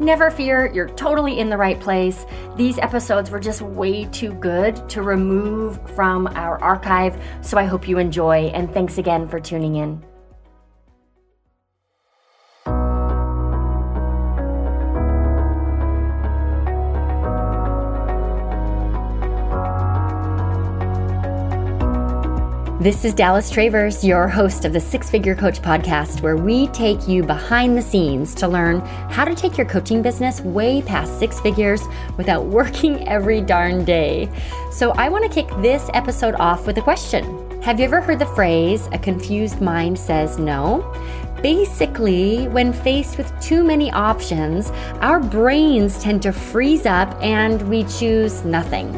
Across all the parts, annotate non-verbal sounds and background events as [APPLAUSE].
Never fear, you're totally in the right place. These episodes were just way too good to remove from our archive. So I hope you enjoy, and thanks again for tuning in. This is Dallas Travers, your host of the Six Figure Coach podcast, where we take you behind the scenes to learn how to take your coaching business way past six figures without [LAUGHS] working every darn day. So, I want to kick this episode off with a question Have you ever heard the phrase, a confused mind says no? Basically, when faced with too many options, our brains tend to freeze up and we choose nothing.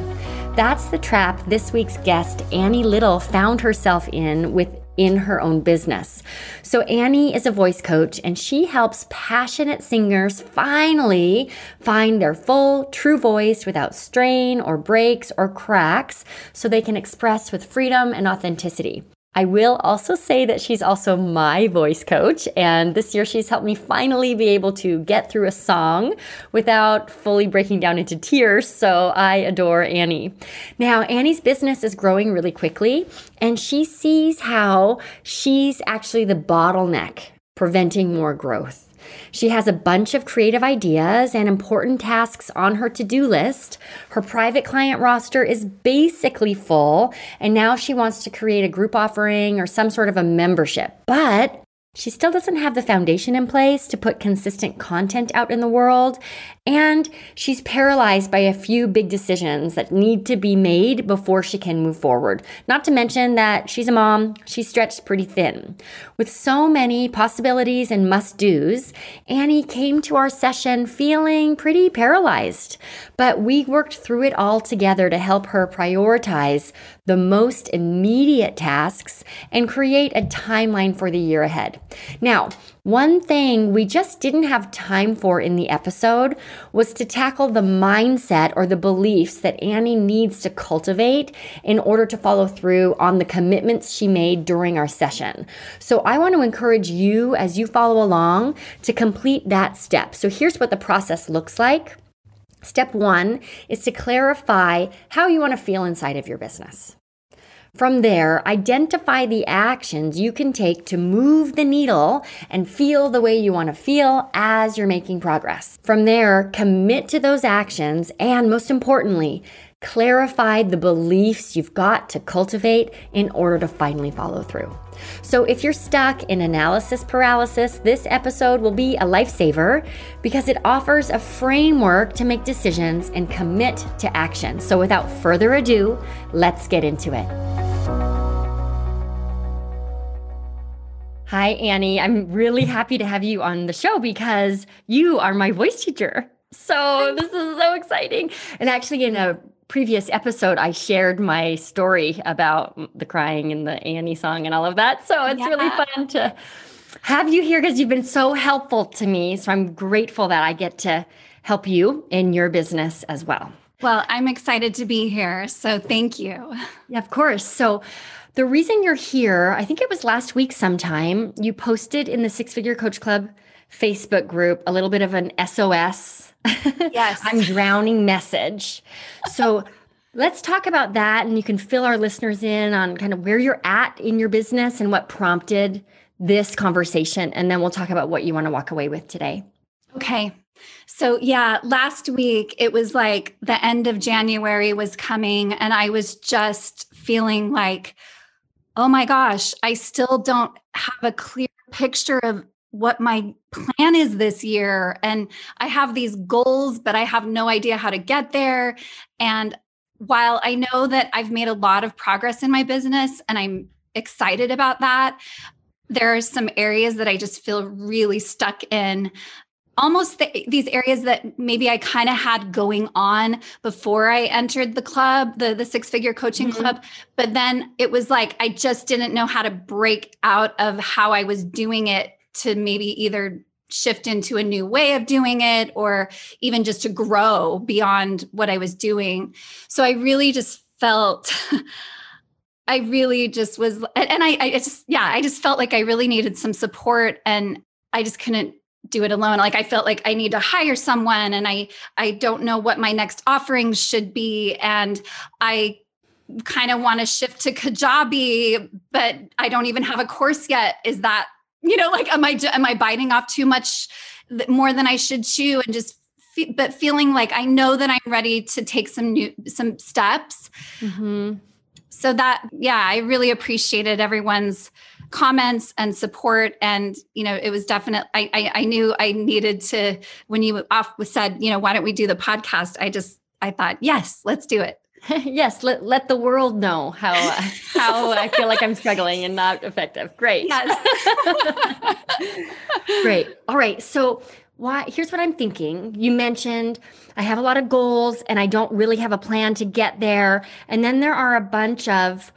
That's the trap this week's guest, Annie Little, found herself in within her own business. So, Annie is a voice coach and she helps passionate singers finally find their full, true voice without strain or breaks or cracks so they can express with freedom and authenticity. I will also say that she's also my voice coach, and this year she's helped me finally be able to get through a song without fully breaking down into tears. So I adore Annie. Now, Annie's business is growing really quickly, and she sees how she's actually the bottleneck preventing more growth. She has a bunch of creative ideas and important tasks on her to do list. Her private client roster is basically full, and now she wants to create a group offering or some sort of a membership. But she still doesn't have the foundation in place to put consistent content out in the world. And she's paralyzed by a few big decisions that need to be made before she can move forward. Not to mention that she's a mom, she's stretched pretty thin. With so many possibilities and must do's, Annie came to our session feeling pretty paralyzed. But we worked through it all together to help her prioritize the most immediate tasks and create a timeline for the year ahead. Now, one thing we just didn't have time for in the episode was to tackle the mindset or the beliefs that Annie needs to cultivate in order to follow through on the commitments she made during our session. So I want to encourage you as you follow along to complete that step. So here's what the process looks like. Step one is to clarify how you want to feel inside of your business. From there, identify the actions you can take to move the needle and feel the way you want to feel as you're making progress. From there, commit to those actions and most importantly, clarify the beliefs you've got to cultivate in order to finally follow through. So, if you're stuck in analysis paralysis, this episode will be a lifesaver because it offers a framework to make decisions and commit to action. So, without further ado, let's get into it. Hi, Annie. I'm really happy to have you on the show because you are my voice teacher. So this is so exciting. And actually, in a previous episode, I shared my story about the crying and the Annie song and all of that. So it's yeah. really fun to have you here because you've been so helpful to me. So I'm grateful that I get to help you in your business as well. Well, I'm excited to be here. So thank you. Yeah, of course. So the reason you're here, I think it was last week sometime, you posted in the Six Figure Coach Club Facebook group a little bit of an SOS. Yes. [LAUGHS] I'm drowning message. So let's talk about that. And you can fill our listeners in on kind of where you're at in your business and what prompted this conversation. And then we'll talk about what you want to walk away with today. Okay. So, yeah, last week it was like the end of January was coming, and I was just feeling like, oh my gosh, I still don't have a clear picture of what my plan is this year. And I have these goals, but I have no idea how to get there. And while I know that I've made a lot of progress in my business and I'm excited about that, there are some areas that I just feel really stuck in almost the, these areas that maybe I kind of had going on before I entered the club, the the six figure coaching mm-hmm. club, but then it was like I just didn't know how to break out of how I was doing it to maybe either shift into a new way of doing it or even just to grow beyond what I was doing. So I really just felt [LAUGHS] I really just was and I I just yeah, I just felt like I really needed some support and I just couldn't do it alone like i felt like i need to hire someone and i i don't know what my next offerings should be and i kind of want to shift to kajabi but i don't even have a course yet is that you know like am i am i biting off too much more than i should chew and just fe- but feeling like i know that i'm ready to take some new some steps. Mm-hmm. so that yeah i really appreciated everyone's comments and support and you know it was definitely I, I, I knew i needed to when you off said you know why don't we do the podcast? I just i thought yes let's do it [LAUGHS] yes, let, let the world know how [LAUGHS] how I feel like I'm struggling and not effective. Great. Yes. [LAUGHS] Great. All right. So why here's what I'm thinking. You mentioned I have a lot of goals and I don't really have a plan to get there. And then there are a bunch of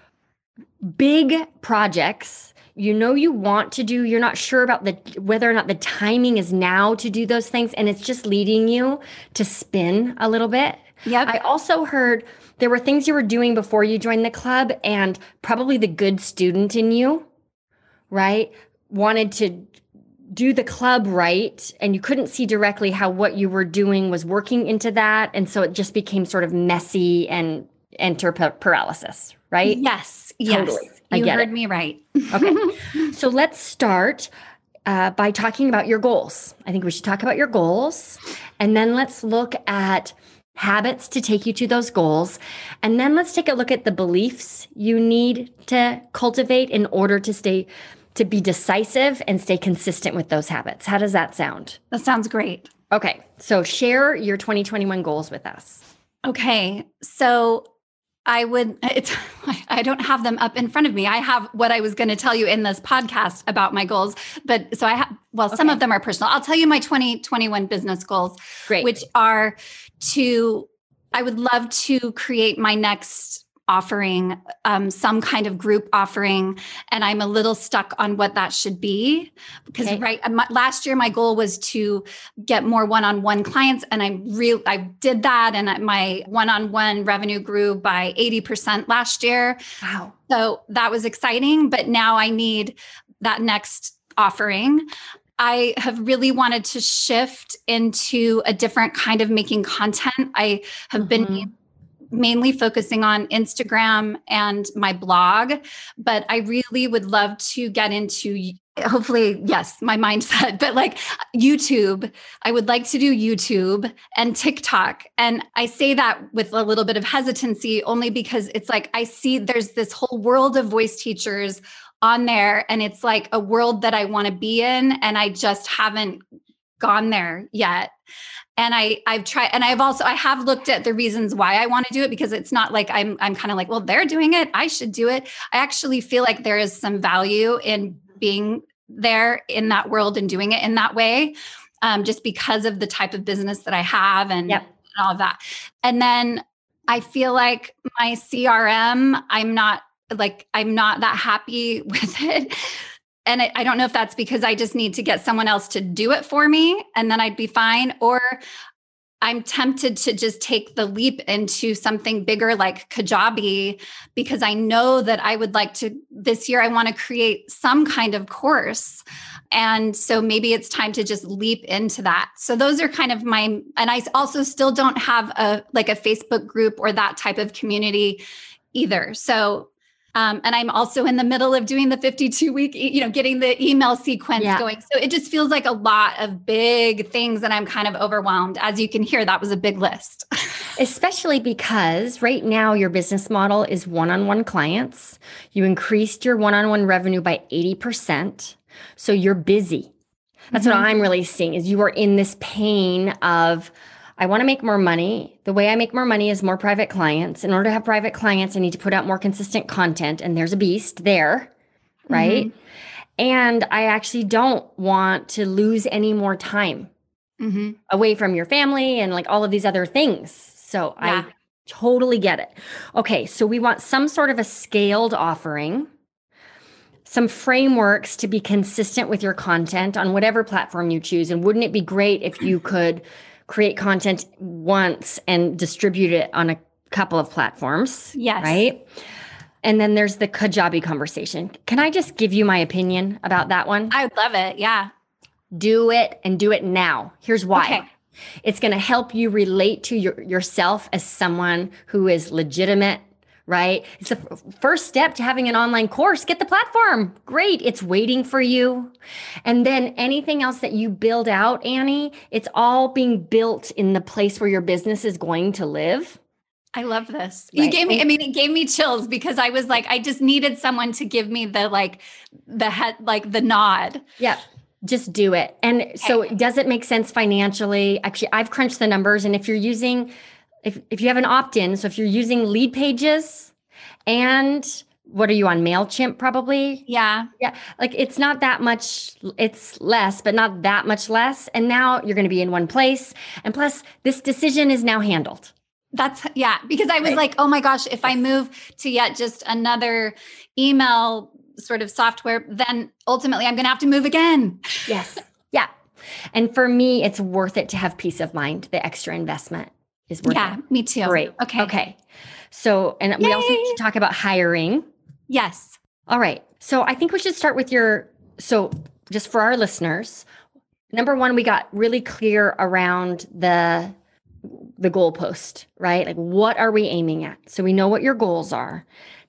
big projects you know you want to do you're not sure about the whether or not the timing is now to do those things and it's just leading you to spin a little bit yeah i also heard there were things you were doing before you joined the club and probably the good student in you right wanted to do the club right and you couldn't see directly how what you were doing was working into that. And so it just became sort of messy and enter paralysis right? Yes totally. yes. You heard it. me right. Okay. [LAUGHS] So let's start uh, by talking about your goals. I think we should talk about your goals. And then let's look at habits to take you to those goals. And then let's take a look at the beliefs you need to cultivate in order to stay to be decisive and stay consistent with those habits. How does that sound? That sounds great. Okay. So share your 2021 goals with us. Okay. So I would it's [LAUGHS] I don't have them up in front of me. I have what I was going to tell you in this podcast about my goals, but so I have well okay. some of them are personal. I'll tell you my 2021 business goals, Great. which are to I would love to create my next offering um, some kind of group offering and i'm a little stuck on what that should be. Because okay. right my, last year my goal was to get more one-on-one clients and i real i did that and my one-on-one revenue grew by 80% last year. Wow. So that was exciting but now i need that next offering I have really wanted to shift into a different kind of making content. I have mm-hmm. been mainly focusing on Instagram and my blog, but I really would love to get into hopefully yes my mindset [LAUGHS] but like youtube i would like to do youtube and tiktok and i say that with a little bit of hesitancy only because it's like i see there's this whole world of voice teachers on there and it's like a world that i want to be in and i just haven't gone there yet. And I I've tried and I've also I have looked at the reasons why I want to do it because it's not like I'm I'm kind of like well they're doing it I should do it. I actually feel like there is some value in being there in that world and doing it in that way um, just because of the type of business that I have and, yep. and all of that. And then I feel like my CRM I'm not like I'm not that happy [LAUGHS] with it and it, I don't know if that's because I just need to get someone else to do it for me and then I'd be fine. Or I'm tempted to just take the leap into something bigger like Kajabi because I know that I would like to, this year, I want to create some kind of course. And so maybe it's time to just leap into that. So those are kind of my, and I also still don't have a like a Facebook group or that type of community either. So um, and I'm also in the middle of doing the 52 week, you know, getting the email sequence yeah. going. So it just feels like a lot of big things and I'm kind of overwhelmed. As you can hear, that was a big list. [LAUGHS] Especially because right now your business model is one on one clients. You increased your one on one revenue by 80%. So you're busy. That's mm-hmm. what I'm really seeing is you are in this pain of, I want to make more money. The way I make more money is more private clients. In order to have private clients, I need to put out more consistent content. And there's a beast there, right? Mm-hmm. And I actually don't want to lose any more time. mm-hmm. away from your family and like all of these other things. So yeah. I totally get it. Okay, so we want some sort of a scaled offering, some frameworks to be consistent with your content on whatever platform you choose. And wouldn't it be great if you could create content once and distribute it on a couple of platforms? Yes. Right? And then there's the Kajabi conversation. Can I just give you my opinion about that one? I would love it. Yeah. Do it and do it now. Here's why. Okay. It's going to help you relate to your, yourself as someone who is legitimate, right? It's the first step to having an online course. Get the platform. Great. It's waiting for you. And then anything else that you build out, Annie, it's all being built in the place where your business is going to live. I love this. Right. You gave me, I mean, it gave me chills because I was like, I just needed someone to give me the like, the head, like the nod. Yeah. Just do it. And so does it make sense financially? Actually, I've crunched the numbers. And if you're using, if, if you have an opt in, so if you're using lead pages and what are you on MailChimp probably? Yeah. Yeah. Like it's not that much, it's less, but not that much less. And now you're going to be in one place. And plus, this decision is now handled. That's yeah, because I was right. like, oh my gosh, if I move to yet just another email sort of software, then ultimately I'm going to have to move again. Yes. Yeah. And for me, it's worth it to have peace of mind. The extra investment is yeah. Yeah, me too. Great. Okay. Okay. So, and Yay. we also need to talk about hiring. Yes. All right. So I think we should start with your, so just for our listeners, number one, we got really clear around the the goalpost, right? Like, what are we aiming at? So we know what your goals are.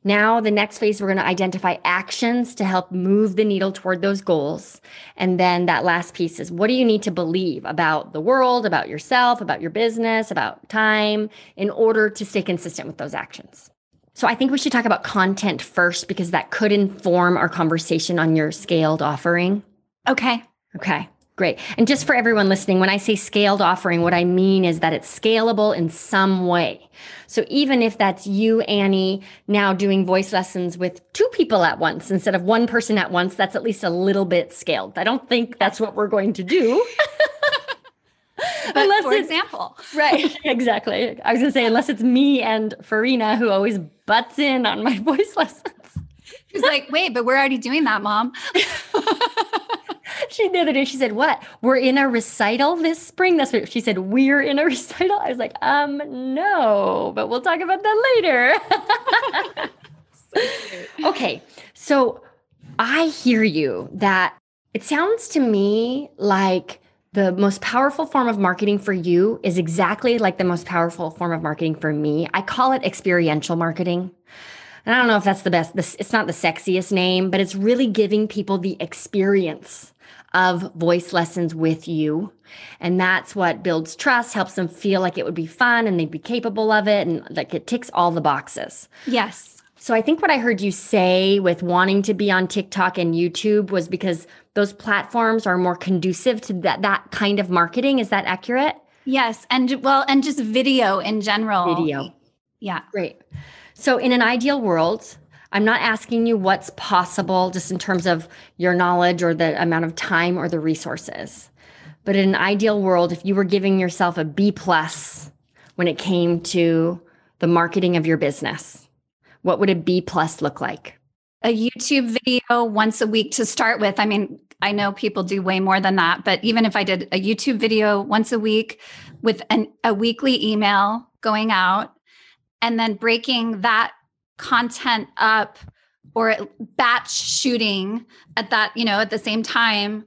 Now, the next phase, we're going to identify actions to help move the needle toward those goals. And then that last piece is what do you need to believe about the world, about yourself, about your business, about time in order to stay consistent with those actions? So I think we should talk about content first because that could inform our conversation on your scaled offering. Okay. Okay. Great. And just for everyone listening, when I say scaled offering, what I mean is that it's scalable in some way. So even if that's you, Annie, now doing voice lessons with two people at once instead of one person at once, that's at least a little bit scaled. I don't think that's what we're going to do. [LAUGHS] but unless for example. [LAUGHS] right. Exactly. I was going to say, unless it's me and Farina who always butts in on my [LAUGHS] voice lessons. She's like, wait, but we're already doing that, mom [LAUGHS] she the other day she said, "What? We're in a recital this spring." That's what she said. We're in a [LAUGHS] recital. I was like, "Um, no, but we'll talk about that later." [LAUGHS] okay, so I hear you that it sounds to me like the most powerful form of marketing for you is exactly like the most powerful form of marketing for me. I call it experiential marketing. And I don't know if that's the best, it's not the sexiest name, but it's really giving people the experience of voice lessons with you. And that's what builds trust, helps them feel like it would be fun and they'd be capable of it. And like it ticks all the boxes. Yes. So I think what I heard you say with wanting to be on TikTok and YouTube was because those platforms are more conducive to that, that kind of marketing. Is that accurate? Yes. And well, and just video in general. Video. Yeah. Great. So in an ideal world, I'm not asking you what's possible just in terms of your knowledge or the amount of time or the resources. But in an ideal world, if you were giving yourself a B plus when it came to the marketing of your business, what would a B plus look like? A YouTube video once a week to start with. I mean, I know people do way more than that, but even if I did a YouTube video once a week with an, a weekly email going out and then breaking that content up or batch shooting at that, you know, at the same time,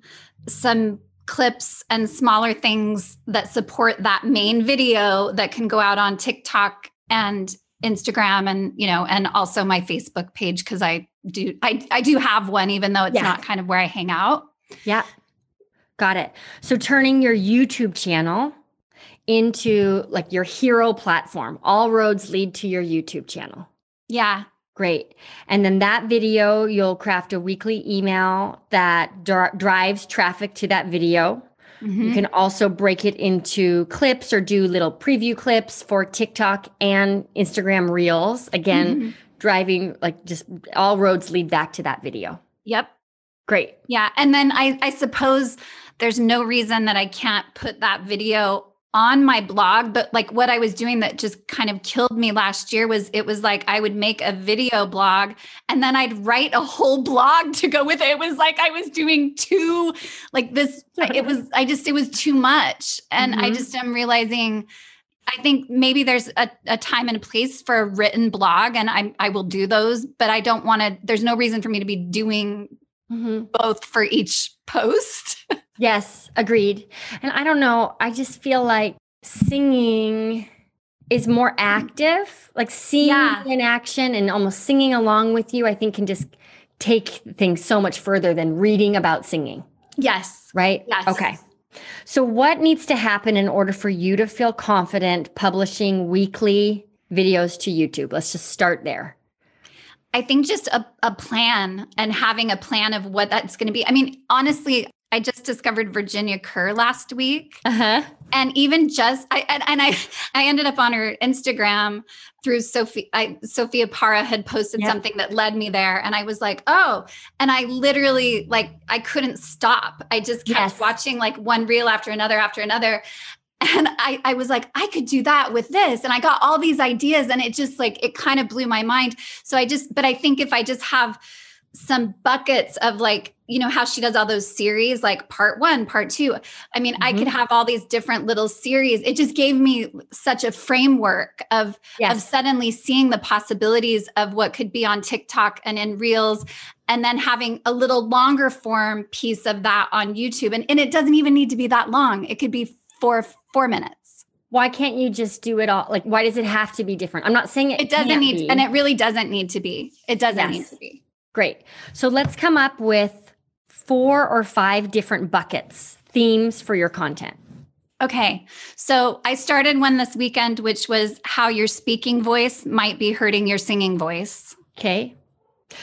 some clips and smaller things that support that main video that can go out on TikTok and Instagram and, you know, and also my Facebook page because I do I I do have one even though it's yeah. not kind of where I hang out. Yeah. Got it. So turning your YouTube channel into like your hero platform. All roads lead to your YouTube channel. Yeah. Great. And then that video, you'll craft a weekly email that dr- drives traffic to that video. Mm-hmm. You can also break it into clips or do little preview clips for TikTok and Instagram Reels. Again, mm-hmm. driving like just all roads lead back to that video. Yep. Great. Yeah. And then I, I suppose there's no reason that I can't put that video on my blog. But like what I was doing that just kind of killed me last year was it was like I would make a video blog and then I'd write a whole blog to go with it. It was like I was doing two, like this, it was, I just, it was too much. And mm-hmm. I just am realizing. I think maybe there's a, a time and a place for a written blog, and I I will do those, but I don't want to. There's no reason for me to be doing mm-hmm. both for each post. [LAUGHS] yes, agreed. And I don't know, I just feel like singing is more active, like seeing yeah. in action and almost singing along with you, I think can just take things so much further than reading about singing. Yes. Right? Yes. Okay. So, what needs to happen in order for you to feel confident publishing weekly videos to YouTube? Let's just start there. I think just a, a plan and having a plan of what that's going to be. I mean, honestly, I just discovered Virginia Kerr last week. Uh-huh. And even just I and, and, I I ended up on her Instagram through Sophie I, Sophia Para had posted yep. something that led me there and I was like, "Oh." And I literally like I couldn't stop. I just kept yes. watching like one reel after another after another and I, I was like i could do that with this and i got all these ideas and it just like it kind of blew my mind so i just but i think if i just have some buckets of like you know how she does all those series like part one part two i mean mm-hmm. i could have all these different little series it just gave me such a framework of yes. of suddenly seeing the possibilities of what could be on tiktok and in reels and then having a little longer form piece of that on youtube and, and it doesn't even need to be that long it could be four four minutes. Why can't you just do it all? Like, why does it have to be different? I'm not saying it, it doesn't need, be. and it really doesn't need to be. It doesn't yes. need to be. Great. So let's come up with four or five different buckets, themes for your content. Okay. So I started one this weekend, which was how your speaking voice might be hurting your singing voice. Okay.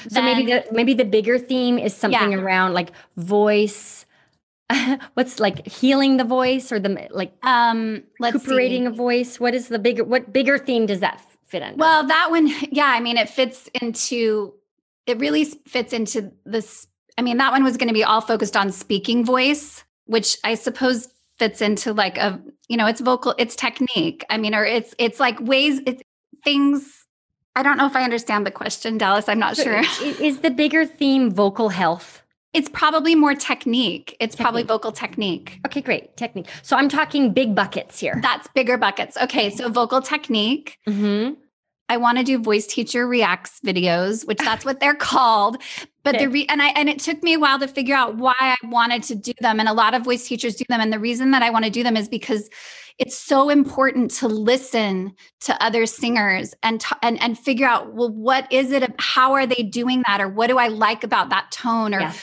So then, maybe the maybe the bigger theme is something yeah. around like voice [LAUGHS] what's like healing the voice or the like um recuperating a voice what is the bigger what bigger theme does that fit in well that one [LAUGHS] yeah i mean it fits into it really fits into this i mean that one was going to be all focused on speaking voice which i suppose fits into like a you know it's vocal it's technique i mean or it's it's like ways it's things i don't know if i understand the question dallas i'm not so sure is the bigger theme vocal health it's probably more technique. It's technique. probably vocal technique. Okay, great. Technique. So I'm talking big buckets here. That's bigger buckets. Okay, so vocal technique. Mm-hmm. I want to do voice teacher reacts videos, which that's what they're called. But okay. the re- and I and it took me a while to figure out why I wanted to do them. And a lot of voice teachers do them. And the reason that I want to do them is because it's so important to listen to other singers and t- and and figure out well what is it how are they doing that or what do I like about that tone or yes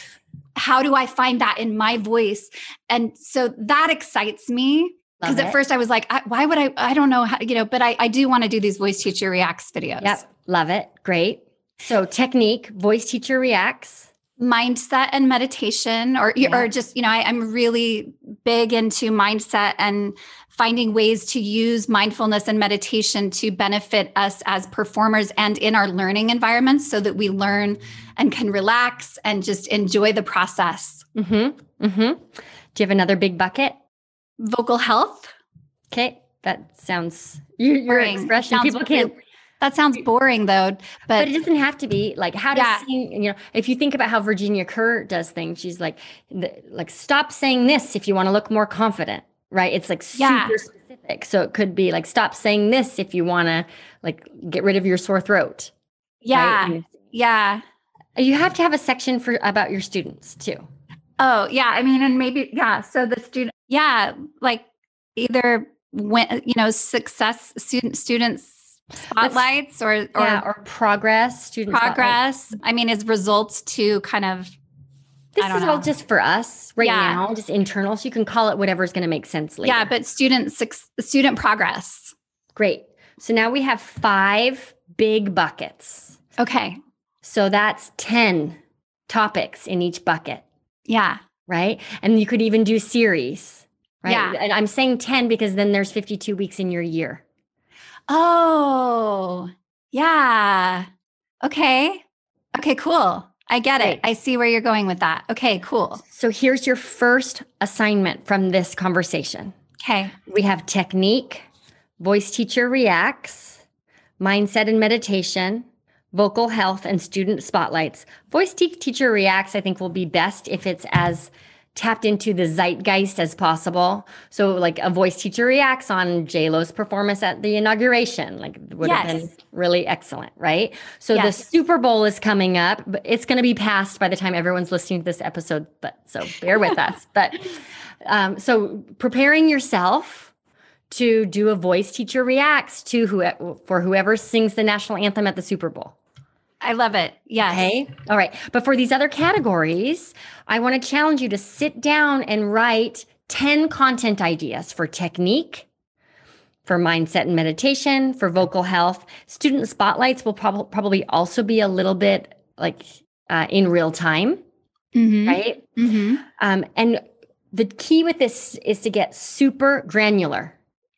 how do I find that in my voice? And so that excites me because at first I was like, I, why would I? I don't know how, you know, but I, I do want to do these voice teacher reacts videos. Yep. Love it. Great. So technique, voice teacher reacts. Mindset and meditation, or yeah. or just you know, I, I'm really big into mindset and finding ways to use mindfulness and meditation to benefit us as performers and in our learning environments so that we learn and can relax and just enjoy the process. Mm-hmm. Mm-hmm. Do you have another big bucket? Vocal health. Okay. That sounds your, your expression. People can't that sounds boring though, but, but it doesn't have to be like how to yeah. sing. You know, if you think about how Virginia Kerr does things, she's like, the, like stop saying this if you want to look more confident right? It's like super yeah. specific. So it could be like, stop saying this if you want to like get rid of your sore throat. Yeah. Right? Yeah. You have to have a section for about your students too. Oh, yeah. I mean, and maybe, yeah. So the student, yeah, like either when, you know, success student students spotlights or, or, yeah, or progress student progress. Spotlight. I mean, is results to kind of this is know. all just for us right yeah. now, just internal. So you can call it whatever's going to make sense later. Yeah, but student success student progress. Great. So now we have five big buckets. Okay. So that's 10 topics in each bucket. Yeah. Right. And you could even do series. Right. Yeah. And I'm saying 10 because then there's 52 weeks in your year. Oh, yeah. Okay. Okay, cool. I get it. I see where you're going with that. Okay, cool. So here's your first assignment from this conversation. Okay. We have technique, voice teacher reacts, mindset and meditation, vocal health, and student spotlights. Voice te- teacher reacts, I think, will be best if it's as tapped into the zeitgeist as possible. So, like a voice teacher reacts on J Lo's performance at the inauguration, like would Yes. have been really excellent, right? So the Super Bowl is coming up, but it's going to be past by the time everyone's listening to this episode. But so bear with [LAUGHS] us. But um, so preparing yourself to do a voice teacher reacts to who for whoever sings the national anthem at the Super Bowl. I love it. Yes. Okay. All right. But for these other categories, I want to challenge you to sit down and write 10 content ideas for technique, for mindset and meditation, for vocal health. Student spotlights will prob- probably also be a little bit like uh, in real time, Mm-hmm. right? Mm-hmm. Um, and the key with this is to get super granular.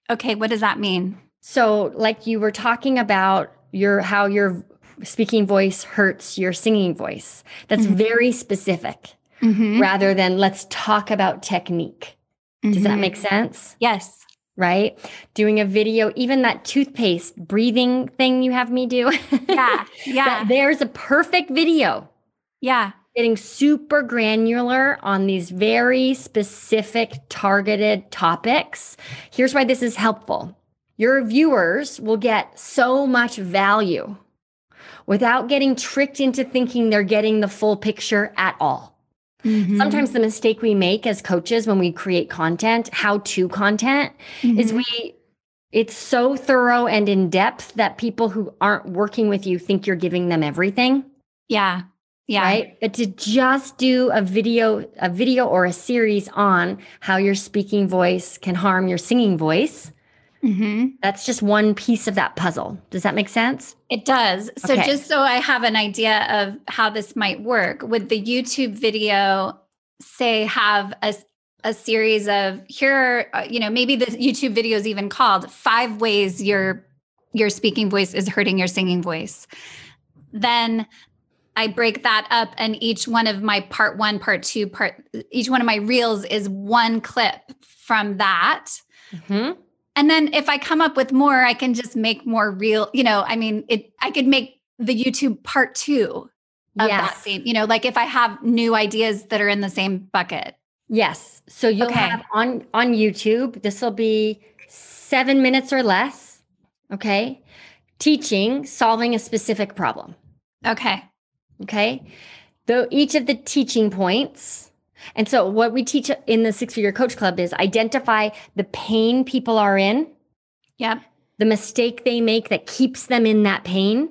Okay. What does that mean? So, like you were talking about your how your speaking voice hurts your singing voice. That's Mhm. very specific Mm-hmm. rather than let's talk about technique. Does that make sense? Yes. Right? Doing a video, even that toothpaste breathing thing you have me do. [LAUGHS] Yeah. Yeah. There's a perfect video. yeah. Getting super granular on these very specific targeted topics. Here's why this is helpful. Your viewers will get so much value without getting tricked into thinking they're getting the full picture at all. Mhm. Sometimes the mistake we make as coaches when we create content, how to content, is Mhm. we it's so thorough and in depth that people who aren't working with you think you're giving them everything yeah. Yeah. right but to just do a video a video or a series on how your speaking voice can harm your singing voice Mm-hmm. that's just one piece of that puzzle does that make sense It does. So, Okay. just so I have an idea of how this might work, would the YouTube video say have a, a series of here, are, uh, you know, maybe the YouTube video is even called five ways your your speaking voice is hurting your singing voice. Then I break that up, and each one of my part one, part two, part each one of my reels is one clip from that. Mhm. And then if I come up with more, I can just make more real, you know, I mean, it I could make the YouTube part 2 of that same, you know, like if I have new ideas that are in the same bucket. yes so you'll Okay. have on on youtube this will be seven minutes or less okay teaching solving a specific problem Okay. Okay. Though each of the teaching points. And so what we teach in the six figure coach club is identify the pain people are in, Yep. the mistake they make that keeps them in that pain,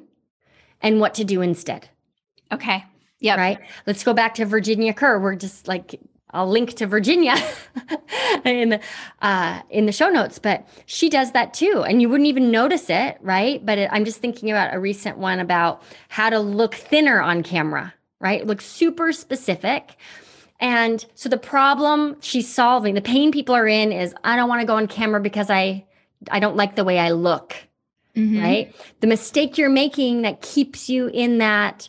and what to do instead. Okay. Yep. Right. Let's go back to Virginia Kerr. We're just like, I'll link to Virginia [LAUGHS] in the uh, in the show notes, but she does that too, and you wouldn't even notice it, right? But it, I'm just thinking about a recent one about how to look thinner on camera, right? Look super specific. And so the problem she's solving, the pain people are in, is I don't want to go on camera because I I don't like the way I look Mhm. right? The mistake you're making that keeps you in that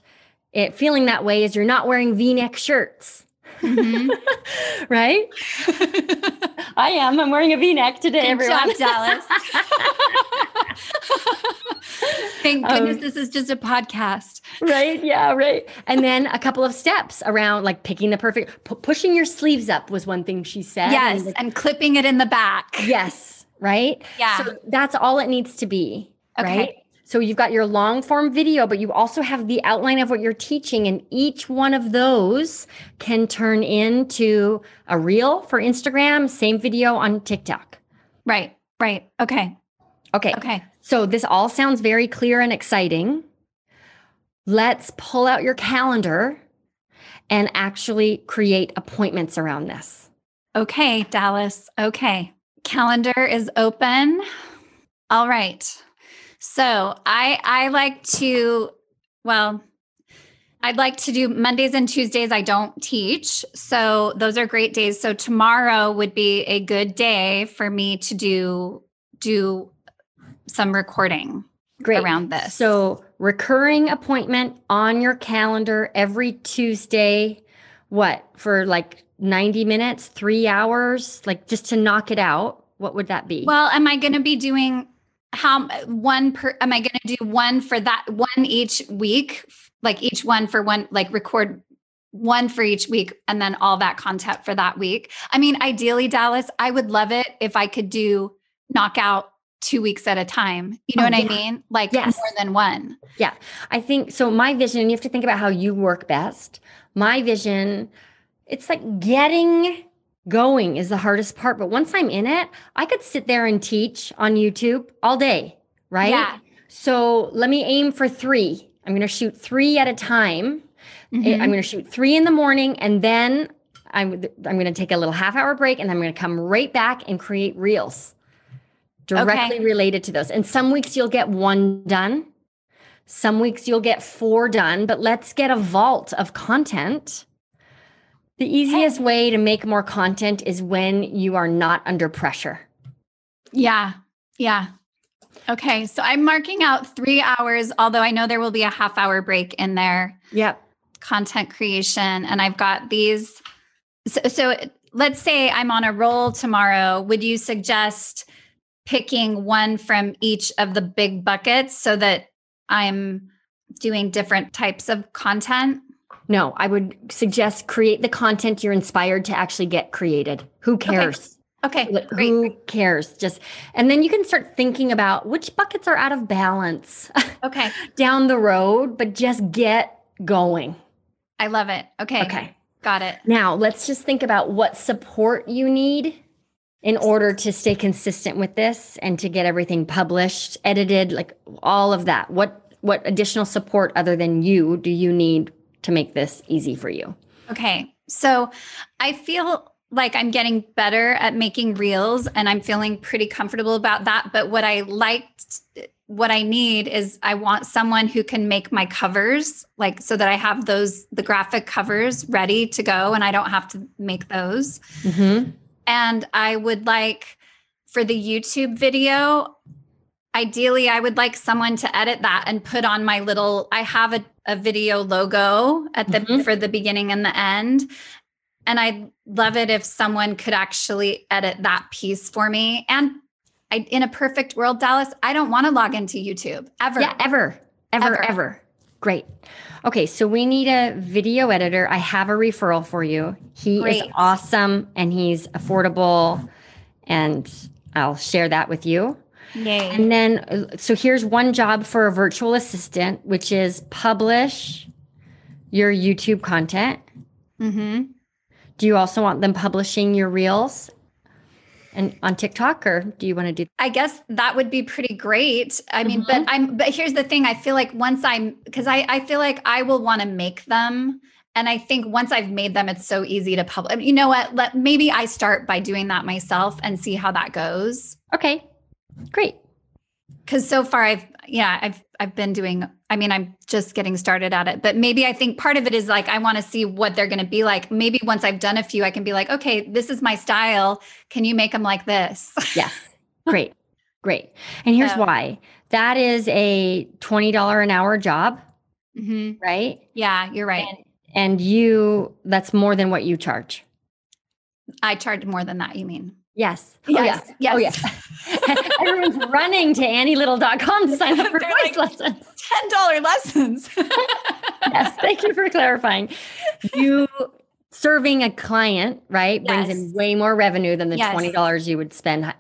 it feeling that way is you're not wearing V-neck shirts, Mhm. [LAUGHS] right? [LAUGHS] I am. I'm wearing a V-neck today, Good everyone. job, Dallas. [LAUGHS] [LAUGHS] Thank Um, goodness this is just a podcast. right? Yeah, right. And then a couple of steps around like picking the perfect pu- pushing your sleeves up was one thing she said. Yes. And the- And clipping it in the back. yes, right? Yeah. So that's all it needs to be, Okay. right? So you've got your long form video, but you also have the outline of what you're teaching, and each one of those can turn into a reel for Instagram, same video on TikTok. Right. Right. Okay. Okay. Okay. So this all sounds very clear and exciting. Let's pull out your calendar and actually create appointments around this. Okay, Dallas. Okay. Calendar is open. All right. So I I like to, well, I'd like to do Mondays and Tuesdays. I don't teach. So those are great days. So tomorrow would be a good day for me to do do some recording. Great. around this. So, recurring appointment on your calendar every Tuesday. What for like 90 minutes, three hours, like just to knock it out? What would that be? well, am I going to be doing how one per? Am I going to do one for that one each week? Like each one for one, like record one for each week and then all that content for that week. I mean, ideally, Dallas, I would love it if I could do knockout two weeks at a time. You know Oh, what yeah. I mean? Like Yes. more than one. Yeah. I think so. My vision, and you have to think about how you work best. My vision, it's like getting going is the hardest part. But once I'm in it, I could sit there and teach on YouTube all day, right? Yeah. So let me aim for three. I'm going to shoot three at a time. Mhm. I'm going to shoot three in the morning and then I'm, I'm going to take a little half hour break and I'm going to come right back and create reels directly related to those. And some weeks you'll get one done. Some weeks you'll get four done, but let's get a vault of content. The easiest way to make more content is when you are not under pressure. Yeah. Yeah. Okay. So I'm marking out three hours, although I know there will be a half hour break in there, Yep. content creation. And I've got these. So, so let's say I'm on a roll tomorrow. Would you suggest picking one from each of the big buckets so that I'm doing different types of content? No, I would suggest create the content you're inspired to actually get created. Who cares? Okay. Like, Great. Who cares? Just and then you can start thinking about which buckets are out of balance Okay. [LAUGHS] down the road, but just get going. I love it. Okay. Okay. Got it. Now, let's just think about what support you need in order to stay consistent with this and to get everything published, edited, like all of that. What what additional support other than you do you need to make this easy for you? Okay. So I feel like I'm getting better at making reels and I'm feeling pretty comfortable about that. But what I liked, what I need is I want someone who can make my covers, like so that I have those, the graphic covers ready to go and I don't have to make those. Mm-hmm. And I would like for the YouTube video, ideally, I would like someone to edit that and put on my little, I have a, a video logo at the Mhm. for the beginning and the end. And I'd love it if someone could actually edit that piece for me. And I, in a perfect world, Dallas, I don't want to log into YouTube ever. Yeah, ever, ever, Ever. ever, Great. Okay, so we need a video editor. I have a referral for you. He is awesome and he's affordable, and I'll share that with you. Yay. And then, so here's one job for a virtual assistant, which is publish your YouTube content. hmm Do you also want them publishing your reels and on TikTok, or do you want to do? I guess that would be pretty great. I mean, Mhm. but I'm but here's the thing. I feel like once I'm because I, I feel like I will want to make them. And I think once I've made them, it's so easy to publish. You know what? Let maybe I start by doing that myself and see how that goes. Okay, great. Cause so far I've yeah, I've I've been doing I mean, I'm just getting started at it. But maybe I think part of it is like I want to see what they're gonna be like. Maybe once I've done a few, I can be like, okay, this is my style. Can you make them like this? [LAUGHS] Yes. Great. Great. And here's So- why. That is a $20 an hour job, Mhm. right? Yeah, you're right. And you that's more than what you charge. I charge more than that, you mean? Yes. Yes, Oh, yeah. yes. Oh, yeah. [LAUGHS] Everyone's running to annielittle.com to sign up [LAUGHS] for They're voice like- lessons. ten dollar lessons. [LAUGHS] Yes. Thank you for clarifying. You serving a client, right, brings in way more revenue than the Yes. $20 you would spend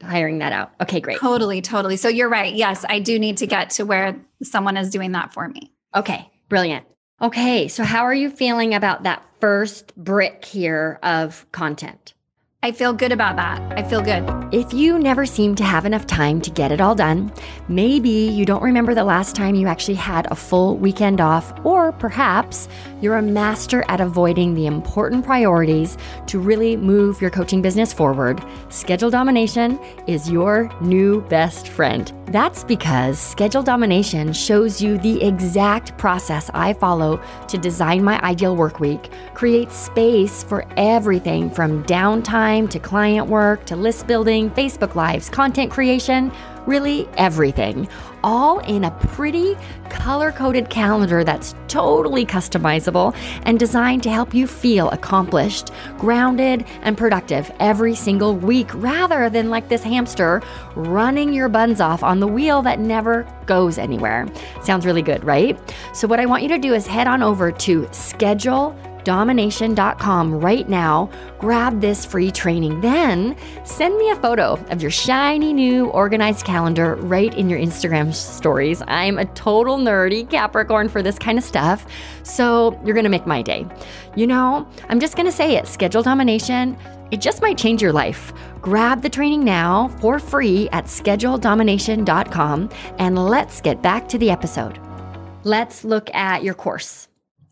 hiring that out. Okay, great. totally, totally. So you're right. Yes, I do need to get to where someone is doing that for me. Okay, brilliant. Okay, so how are you feeling about that first brick here of content? I feel good about that. I feel good. If you never seem to have enough time to get it all done, maybe you don't remember the last time you actually had a full weekend off, or perhaps you're a master at avoiding the important priorities to really move your coaching business forward. Schedule domination is your new best friend. That's because schedule domination shows you the exact process I follow to design my ideal work week, create space for everything from downtime to client work to list building, Facebook Lives, content creation, really everything, all in a pretty color coded calendar that's totally customizable and designed to help you feel accomplished, grounded, and productive every single week rather than like this hamster running your buns off on the wheel that never goes anywhere. Sounds really good, right? So, what I want you to do is head on over to schedule domination.com right now. Grab this free training. Then send me a photo of your shiny new organized calendar right in your Instagram stories. I'm a total nerdy Capricorn for this kind of stuff. So you're going to make my day. You know, I'm just going to say it schedule domination. It just might change your life. Grab the training now for free at scheduledomination.com and let's get back to the episode. Let's look at your course.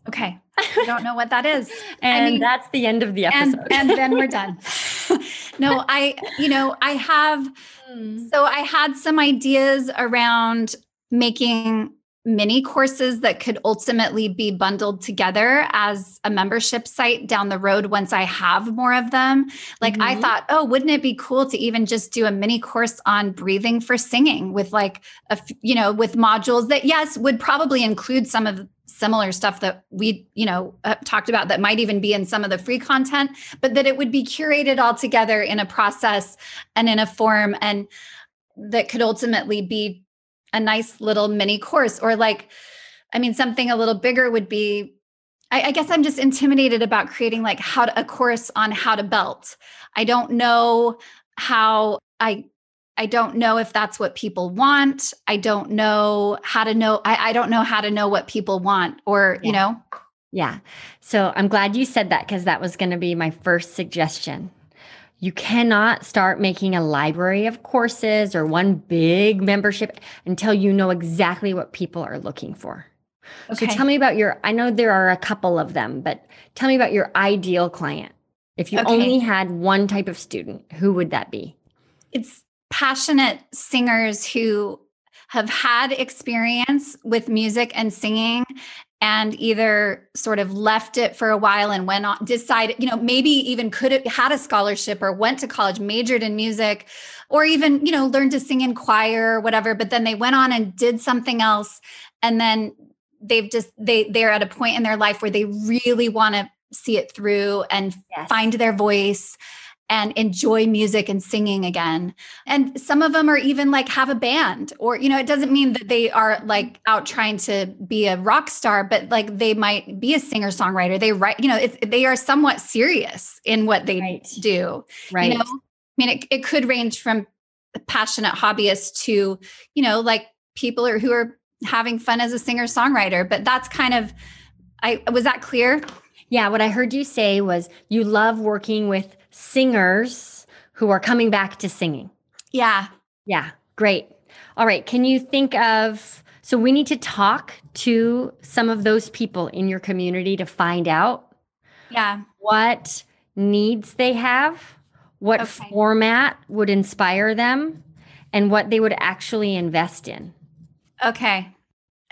Okay. I don't know what that is. [LAUGHS] and I mean, that's the end of the episode. And, and then we're [LAUGHS] done. no, I, you know, I have, mm. so I had some ideas around making mini courses that could ultimately be bundled together as a membership site down the road once I have more of them. Like mm-hmm. I thought, oh, wouldn't it be cool to even just do a mini course on breathing for singing with like a you know, with modules that yes, would probably include some of similar stuff that we you know uh, talked about that might even be in some of the free content but that it would be curated all together in a process and in a form and that could ultimately be a nice little mini course or like i mean something a little bigger would be I, I guess i'm just intimidated about creating like how to, a course on how to belt. I don't know how i I don't know if that's what people want. I don't know how to know. I, I don't know how to know what people want or, yeah. you know. Yeah. So I'm glad you said that because that was going to be my first suggestion. You cannot start making a library of courses or one big membership until you know exactly what people are looking for. Okay. So tell me about your, I know there are a couple of them, but tell me about your ideal client. If you okay. only had one type of student, who would that be? It's passionate singers who have had experience with music and singing and either sort of left it for a while and went on decided you know maybe even could have had a scholarship or went to college majored in music or even you know learned to sing in choir or whatever but then they went on and did something else and then they've just they they're at a point in their life where they really want to see it through and yes. find their voice and enjoy music and singing again. And some of them are even like have a band or you know it doesn't mean that they are like out trying to be a rock star but like they might be a singer songwriter. They write you know if they are somewhat serious in what they right. do. Right. You know I mean it, it could range from passionate hobbyists to you know like people are, who are having fun as a singer songwriter but that's kind of I was that clear? Yeah, what I heard you say was you love working with singers who are coming back to singing. Yeah. Yeah. Great. All right. Can you think of, so we need to talk to some of those people in your community to find out. Yeah. What needs they have, what okay. format would inspire them, and what they would actually invest in. Okay.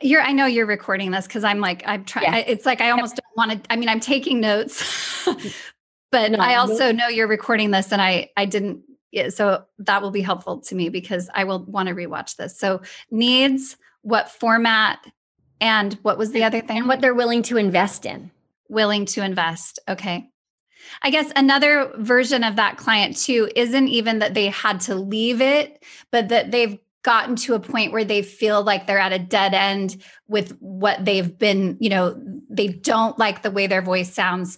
You're I know you're recording this because I'm like, I'm trying yeah. it's like I almost don't want to I mean, I'm taking notes, [LAUGHS] but no, I also know you're recording this and I I didn't so that will be helpful to me because I will want to rewatch this. So needs, what format, and what was the other thing? And what they're willing to invest in. Willing to invest. Okay. I guess another version of that client too isn't even that they had to leave it, but that they've gotten to a point where they feel like they're at a dead end with what they've been, you know, they don't like the way their voice sounds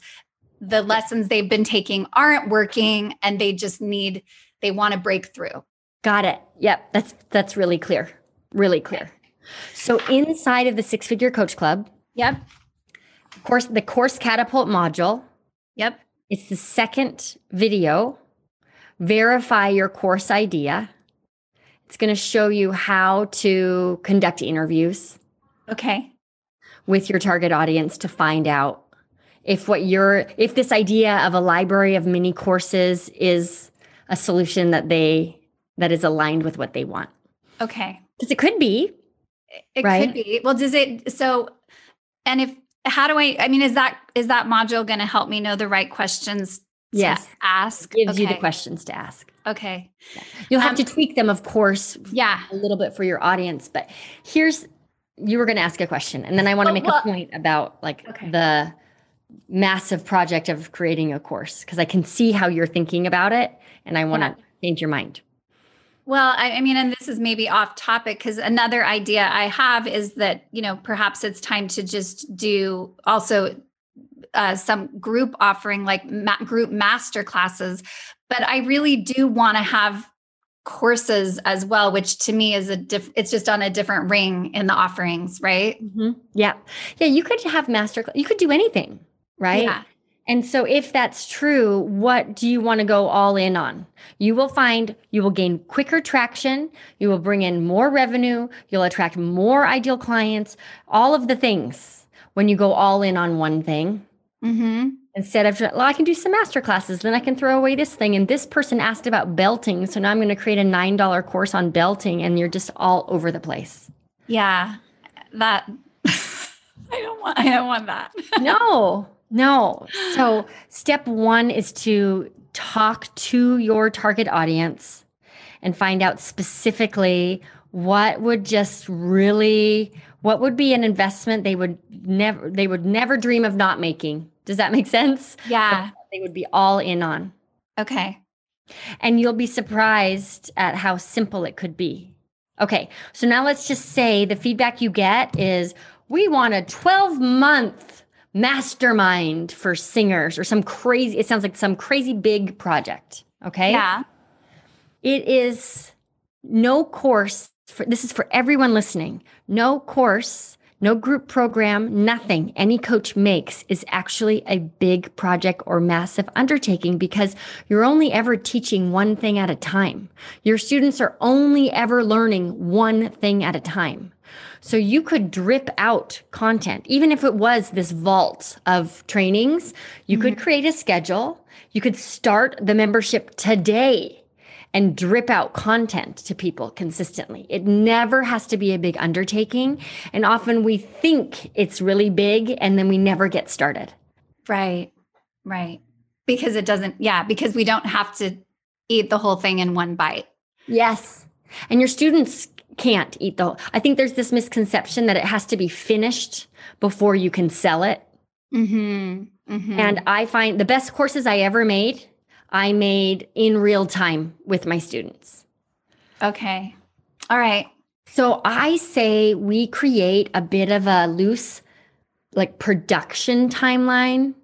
the lessons they've been taking aren't working and they just need they want to break through got it. Yep. That's that's really clear. Really clear. So inside of the six figure coach club yep. of course the course catapult module yep. it's the second video. Verify your course idea. It's going to show you how to conduct interviews okay. with your target audience to find out if what you're if this idea of a library of mini courses is a solution that they that is aligned with what they want okay because it could be it right? could be well does it so and if how do i i mean is that is that module going to help me know the right questions Yes. ask. Gives you the questions to ask. Okay. You'll have Um, to tweak them, of course, Yeah. a little bit for your audience. But here's you were going to ask a question, and then I want to make well- a point about like Okay. the massive project of creating a course because I can see how you're thinking about it, and I want to change your mind. Well, I, I mean, and this is maybe off topic because another idea I have is that, you know, perhaps it's time to just do also uh, some group offering like ma- group master classes. But I really do want to have courses as well, which to me is a diff, it's just on a different ring in the offerings, right? Yeah, yeah. You could have master. You could do anything, right? Yeah. And so, if that's true, what do you want to go all in on? You will find you will gain quicker traction, you will bring in more revenue, you'll attract more ideal clients, all of the things when you go all in on one thing. Mm-hmm. Instead of, well, I can do some master classes, then I can throw away this thing. And this person asked about belting. So now I'm going to create a $9 course on belting, and you're just all over the place. Yeah. That [LAUGHS] I don't want I don't want that. no, no. So, step one is to talk to your target audience and find out specifically what would just really what would be an investment they would never they would never dream of not making does that make sense yeah. they would be all in on Okay. and you'll be surprised at how simple it could be okay so now let's just say the feedback you get is we want a 12 month mastermind for singers or some crazy it sounds like some crazy big project okay Yeah. it is no course for this is for everyone listening. No course, no group program, nothing any coach makes is actually a big project or massive undertaking because you're only ever teaching one thing at a time. Your students are only ever learning one thing at a time. So you could drip out content, even if it was this vault of trainings, you could mm-hmm. create a schedule. You could start the membership today and drip out content to people consistently. It never has to be a big undertaking. And often we think it's really big and then we never get started. Right. Right. Because it doesn't, yeah, because we don't have to eat the whole thing in one bite. Yes. And your students can't eat the whole. I think there's this misconception that it has to be finished before you can sell it. Mm-hmm. mm-hmm. And I find the best courses I ever made, I made in real time with my students. okay. All right. So I say we create a bit of a loose, like production timeline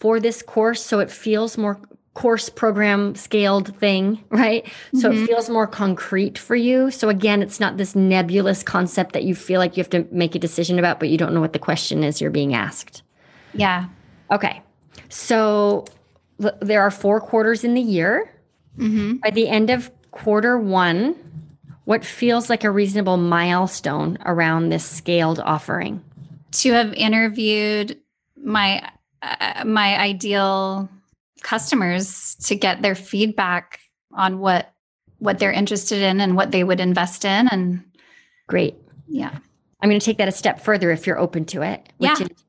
for this course so it feels more course program scaled thing, right? So Mhm. it feels more concrete for you. So again, it's not this nebulous concept that you feel like you have to make a decision about, but you don't know what the question is you're being asked. Yeah. Okay. So th- there are four quarters in the year. Mm-hmm. By the end of quarter one, what feels like a reasonable milestone around this scaled offering? To have interviewed my uh, my ideal customers to get their feedback on what what they're interested in and what they would invest in and Great. yeah. I'm going to take that a step further if you're open to it, which Yeah. is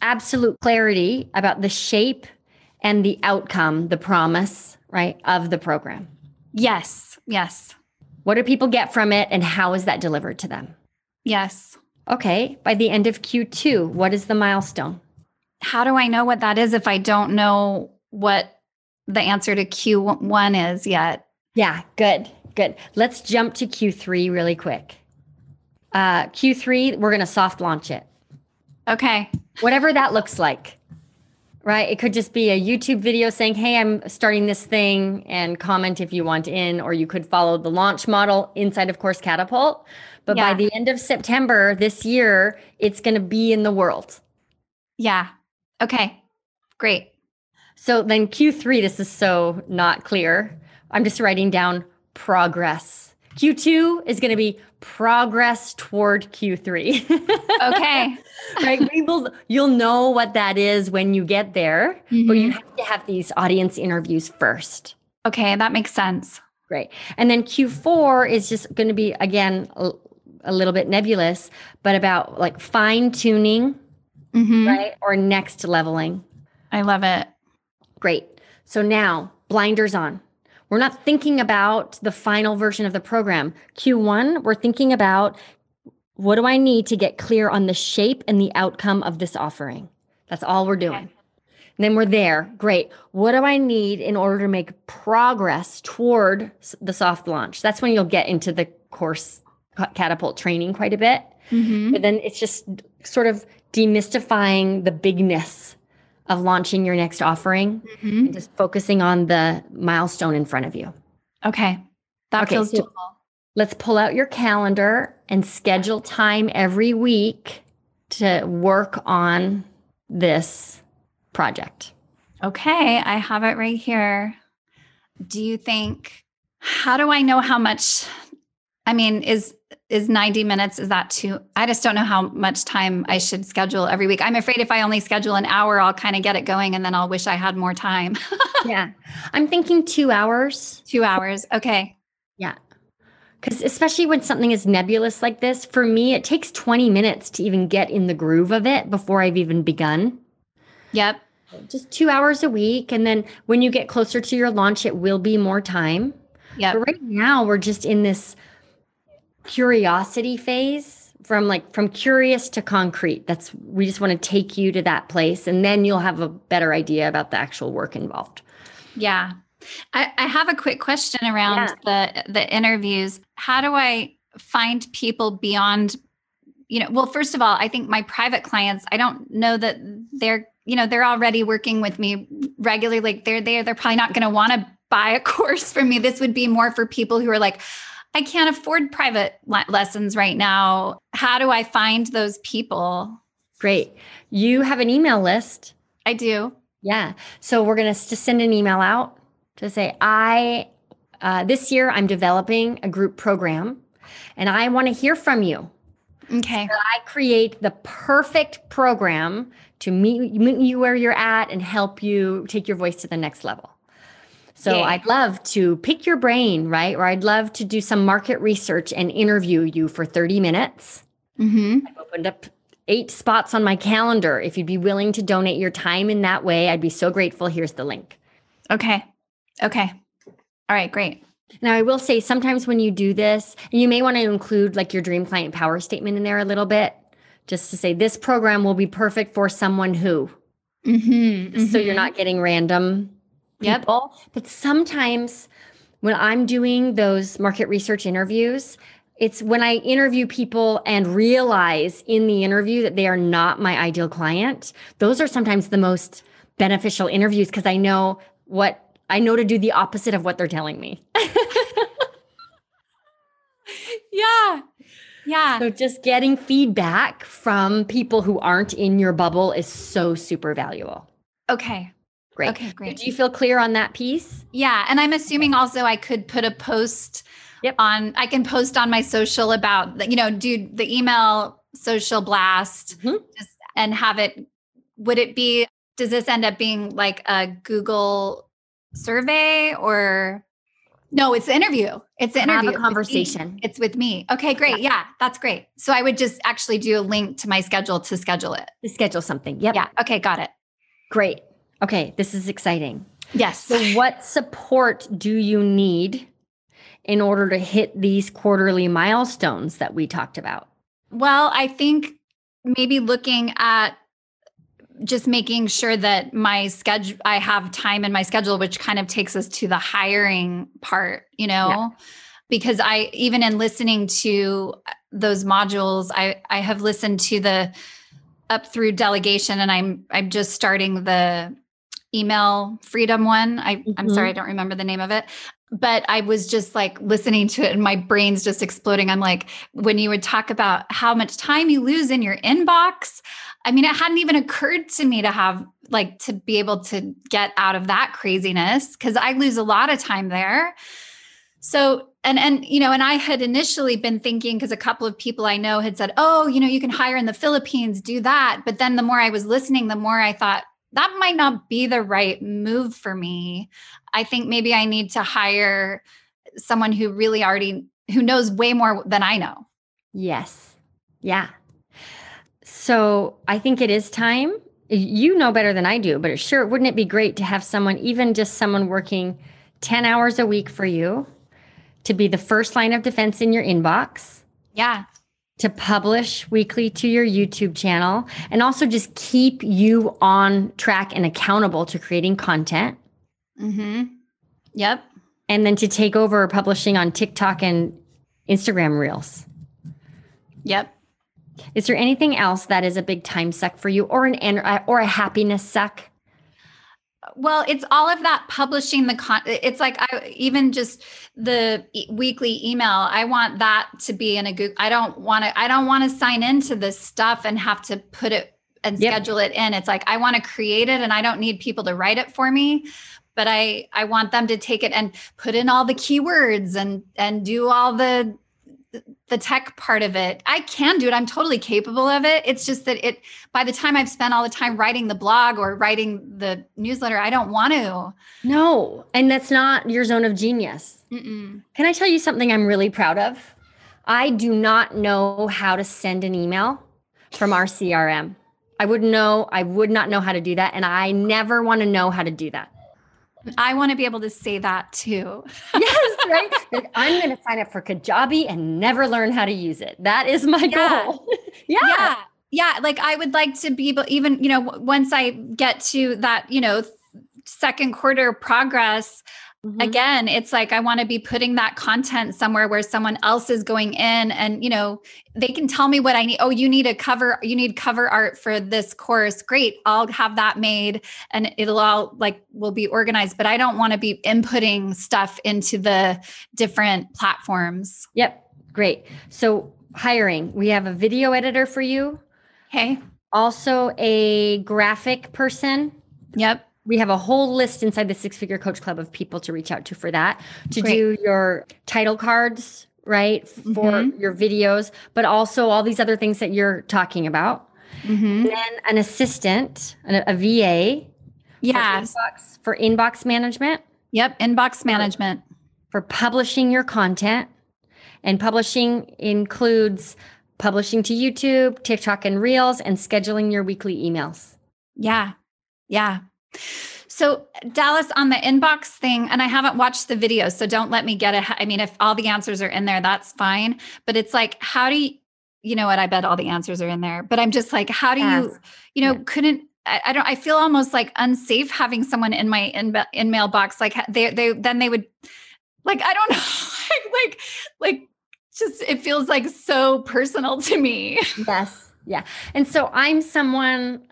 absolute clarity about the shape and the outcome, the promise, right, of the program. Yes. Yes. What do people get from it and how is that delivered to them? Yes. Okay, by the end of Q2, what is the milestone? How do I know what that is if I don't know what the answer to Q1 is yet? Yeah, good, good. Let's jump to Q3 really quick. Uh, Q3, we're going to soft launch it, Okay. whatever that looks like. Right? It could just be a YouTube video saying, Hey, I'm starting this thing and comment if you want in, or you could follow the launch model inside of Course Catapult. But by the end of September this year, it's going to be in the world. Yeah. Okay. Great. So then Q3, this is so not clear. I'm just writing down progress. Q2 is going to be progress toward Q3. Okay. [LAUGHS] right? We will you'll know what that is when you get there, but you Mhm. have to have these audience interviews first. Okay. That makes sense. Great. And then Q4 is just going to be again a, a little bit nebulous, but about like fine tuning, Mhm. right? Or next leveling. I love it. Great. So now, blinders on. We're not thinking about the final version of the program. Q1, we're thinking about what do I need to get clear on the shape and the outcome of this offering? That's all we're doing. Okay. Then we're there. Great. What do I need in order to make progress toward the soft launch? That's when you'll get into the course catapult training quite a bit. Mm-hmm. But then it's just sort of demystifying the bigness of launching your next offering mm-hmm. and just focusing on the milestone in front of you. Okay. That okay, feels so doable. Let's pull out your calendar and schedule time every week to work on this project. Okay, I have it right here. Do you think how do I know how much I mean, is is 90 minutes is that too i just don't know how much time i should schedule every week. I'm afraid if i only schedule an hour i'll kind of get it going and then i'll wish i had more time. [LAUGHS] Yeah. I'm thinking two hours. Two hours okay. Yeah. Because especially when something is nebulous like this for me it takes 20 minutes to even get in the groove of it before i've even begun. Yep. Just two hours a week and then when you get closer to your launch it will be more time. Yeah but right now we're just in this curiosity phase from like from curious to concrete. That's we just want to take you to that place and then you'll have a better idea about the actual work involved. Yeah. I, I have a quick question around yeah. the the interviews. How do i find people beyond you know well first of all i think my private clients i don't know that they're you know they're already working with me regularly. Like they're there. They're probably not going to want to buy a [LAUGHS] course from me. This would be more for people who are like I can't afford private le- lessons right now. How do I find those people? Great. You have an email list. I do. Yeah. So we're going to just send an email out to say, I, uh, this year I'm developing a group program and I want to hear from you. Okay. So I create the perfect program to meet, meet you where you're at and help you take your voice to the next level. So I'd love to pick your brain, right? Or I'd love to do some market research and interview you for 30 minutes. Mm-hmm. I've opened up eight spots on my calendar. If you'd be willing to donate your time in that way, I'd be so grateful. Here's the link. Okay. Okay. All right, great. Now, I will say sometimes when you do this, and you may want to include like your dream client power statement in there a little bit, just to say this program will be perfect for someone who. Mm-hmm, mm-hmm. So you're mm-hmm. not getting random people. Yep. But sometimes when I'm doing those market research interviews, it's when I interview people and realize in the interview that they are not my ideal client. Those are sometimes the most beneficial interviews because I know what I know to do the opposite of what they're telling me. [LAUGHS] yeah. Yeah. So just getting feedback from people who aren't in your bubble is so super valuable. Okay. Great. Okay, great. Do you feel clear on that piece? Yeah. And I'm assuming also I could put a post yep. on, I can post on my social about, you know, do the email social blast mm-hmm. just, and have it, would it be, does this end up being like a Google survey or? No, it's the interview. It's the interview. Have a conversation. It's with, me. Okay, great. Yeah. yeah, that's great. So I would just actually do a link to my schedule to schedule it. To schedule something. Yep. Yeah. Okay, got it. Great. Okay, this is exciting. Yes. So, what support do you need in order to hit these quarterly milestones that we talked about? Well, I think maybe looking at just making sure that my schedule, I have time in my schedule, which kind of takes us to the hiring part, you know? Yeah. Because I, even in listening to those modules, I, I have listened to the up through delegation and I'm, I'm just starting the email freedom one. I, mm-hmm. I'm sorry, I mm-hmm. don't remember the name of it. But I was just like listening to it and my brain's just exploding. I'm like, when you would talk about how much time you lose in your inbox, I mean, it hadn't even occurred to me to have like to be able to get out of that craziness because I lose a lot of time there. So, and and you know, and I had initially been thinking because a couple of people I know had said, "Oh, you know, you can hire in the Philippines, do that." But then the more I was listening, the more I thought, that might not be the right move for me. I think maybe I need to hire someone who really already who knows way more than I know. Yes. Yeah. So, I think it is time you know better than I do, but sure, wouldn't it be great to have someone, even just someone working 10 hours a week for you, to be the first line of defense in your inbox? Yeah. To publish weekly to your YouTube channel and also just keep you on track and accountable to creating content. Mm-hmm. Yep. And then to take over publishing on TikTok and Instagram Reels. Yep. Is there anything else that is a big time suck for you or an or a happiness suck? Well, it's all of that publishing the con it's like I even just the e- weekly email. I want that to be in a Google. I don't want to I don't want to sign into this stuff and have to put it and yep. schedule it in. It's like I want to create it and I don't need people to write it for me but I I want them to take it and put in all the keywords and and do all the the tech part of it. I can do it. I'm totally capable of it. It's just that it by the time I've spent all the time writing the blog or writing the newsletter, I don't want to. No, and that's not your zone of genius. Mm-mm. Can I tell you something I'm really proud of? I do not know how to send an email from our CRM. I would know, I would not know how to do that. And I never want to know how to do that. I want to be able to say that too. [LAUGHS] yes, right. [LAUGHS] I'm going to sign up for Kajabi and never learn how to use it. That is my yeah. goal. [LAUGHS] yeah. yeah. Yeah. Like I would like to be able, even, you know, once I get to that, you know, second quarter progress, Mm-hmm. Again, it's like I want to be putting that content somewhere where someone else is going in and you know, they can tell me what I need. Oh, you need a cover, you need cover art for this course. Great. I'll have that made and it'll all like will be organized, but I don't want to be inputting stuff into the different platforms. Yep. Great. So, hiring, we have a video editor for you. Okay. Also a graphic person. Yep we have a whole list inside the Six Figure Coach Club of people to reach out to for that, to Great. do your title cards, right? For mm-hmm. your videos, but also all these other things that you're talking about. Mm-hmm. then an assistant, a, a VA. Yeah. For inbox, for inbox management. Yep. Inbox management. For publishing your content. And publishing includes publishing to YouTube, TikTok, and Reels, and scheduling your weekly emails. Yeah. Yeah. So, Dallas, on the inbox thing, and I haven't watched the video, so don't let me get it. I mean, if all the answers are in there, that's fine. But it's like, how do you, you know what? I bet all the answers are in there. But I'm just like, how do you, you know, yeah. couldn't, I, I, don't, I feel almost like unsafe having someone in my in, in mailbox. Like, they, they, then they would, like, I don't [LAUGHS] know, like, like, like, just, it feels like so personal to me. Yes. Yeah. And so I'm someone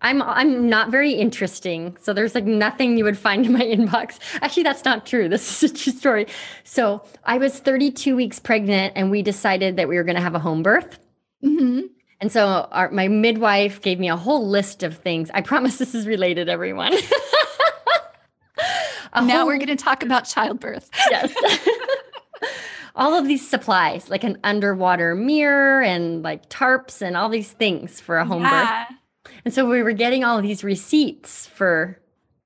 I'm I'm not very interesting. So there's like nothing you would find in my [LAUGHS] inbox. Actually, that's not true. This is a true story. So I was 32 weeks pregnant, and we decided that we were going to have a home birth. Mm-hmm. And so our, my midwife gave me a whole list of things. I promise this is related, everyone. [LAUGHS] now whole, we're going to talk about childbirth. yes. [LAUGHS] all of these supplies, like an underwater mirror and like tarps and all these things for a home yeah. birth. And so we were getting all these receipts for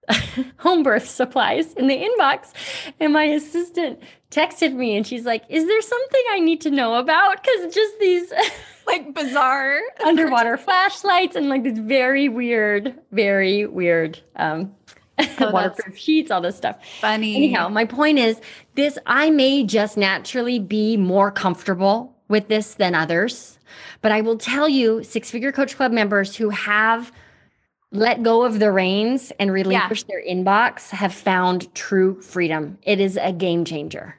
[LAUGHS] home birth supplies in the inbox. And my assistant texted me and she's like, Is there something I need to know about? Because just these [LAUGHS] like bizarre [LAUGHS] underwater flashlights and like this very weird, very weird um oh, waterproof sheets, all this stuff. Funny. Anyhow, my point is this I may just naturally be more comfortable with this than others. But I will tell you, Six Figure Coach Club members who have let go of the reins and relinquish yeah. their inbox have found true freedom. It is a game changer.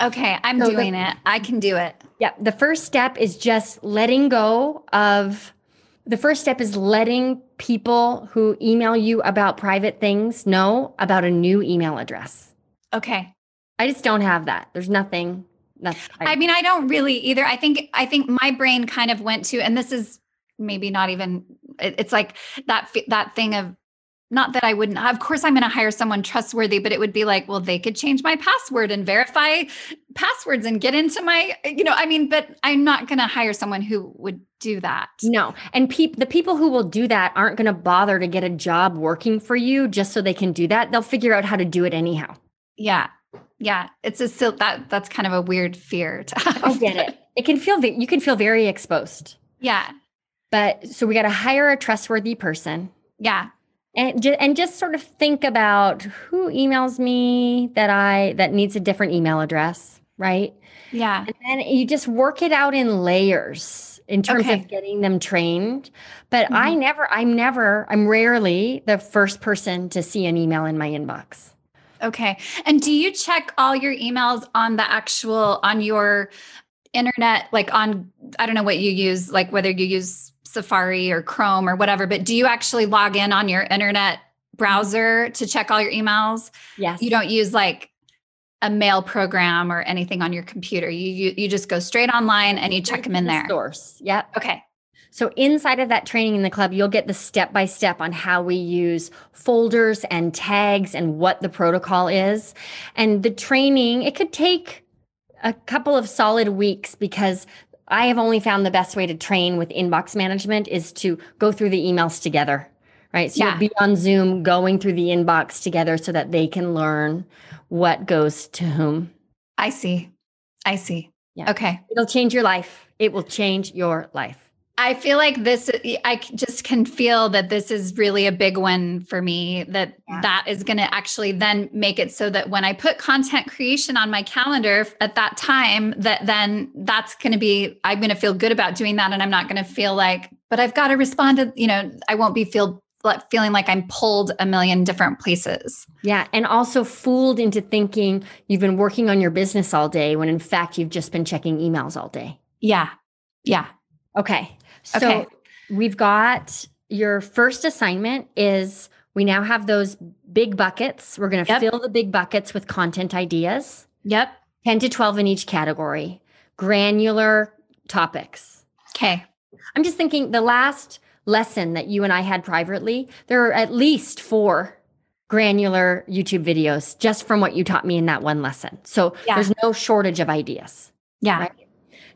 Okay, I'm so doing the, it. I can do it. Yeah. The first step is just letting go of the first step is letting people who email you about private things know about a new email address. Okay. I just don't have that. There's nothing that's I, I mean, I don't really either. I think I think my brain kind of went to, and this is maybe not even. It, it's like that that thing of not that I wouldn't. Of course, I'm going to hire someone trustworthy, but it would be like, well, they could change my password and verify passwords and get into my, you know. I mean, but I'm not going to hire someone who would do that. No, and peop- the people who will do that aren't going to bother to get a job working for you just so they can do that. They'll figure out how to do it anyhow. Yeah, yeah, it's a still that that's kind of a weird fear to have. I get it. It can feel you can feel very exposed. Yeah. But so we got to hire a trustworthy person. Yeah. And just, and just sort of think about who emails me that I that needs a different email address, right? Yeah. And then you just work it out in layers in terms Okay. of getting them trained. But I Mhm. never, I'm never, I'm rarely the first person to see an email in my inbox. Okay. And do you check all your emails on the actual on your internet like on I don't know what you use like whether you use Safari or Chrome or whatever, but do you actually log in on your internet mm-hmm. browser to check all your emails? Yes. You don't use like a mail program or anything on your computer. You you, you just go straight online and you check them in The there. Source. Yep. Okay. So inside of that training in the club, you'll get the step by step on how we use folders and tags and what the protocol is. And the training, it could take a couple of solid weeks because I have only found the best way to train with inbox management is to go through the emails together. Right. So Yeah. you'll be on Zoom going through the inbox together so that they can learn what goes to whom. I see. I see. Yeah. Okay. It'll change your life. It will change your life. I feel like this, I just can feel that this is really a big one for me. That Yeah. that is going to actually then make it so that when I put content creation on my calendar at that time, that then that's going to be, I'm going to feel good about doing that. And I'm not going to feel like, but I've got to respond to, you know, I won't be feel like feeling like I'm pulled a million different places. Yeah. And also fooled into thinking you've been working on your business all day when in fact you've just been checking emails all day. Yeah. Yeah. Okay. So Okay. we've got your first assignment is we now have those big buckets. We're going to Yep. fill the big buckets with content ideas, Yep. 10 to 12 in each category, granular topics. Okay. I'm just thinking the last lesson that you and I had privately, there are at least four granular YouTube videos just from what you taught me in that one lesson. So Yeah. there's no shortage of ideas. Yeah. Right.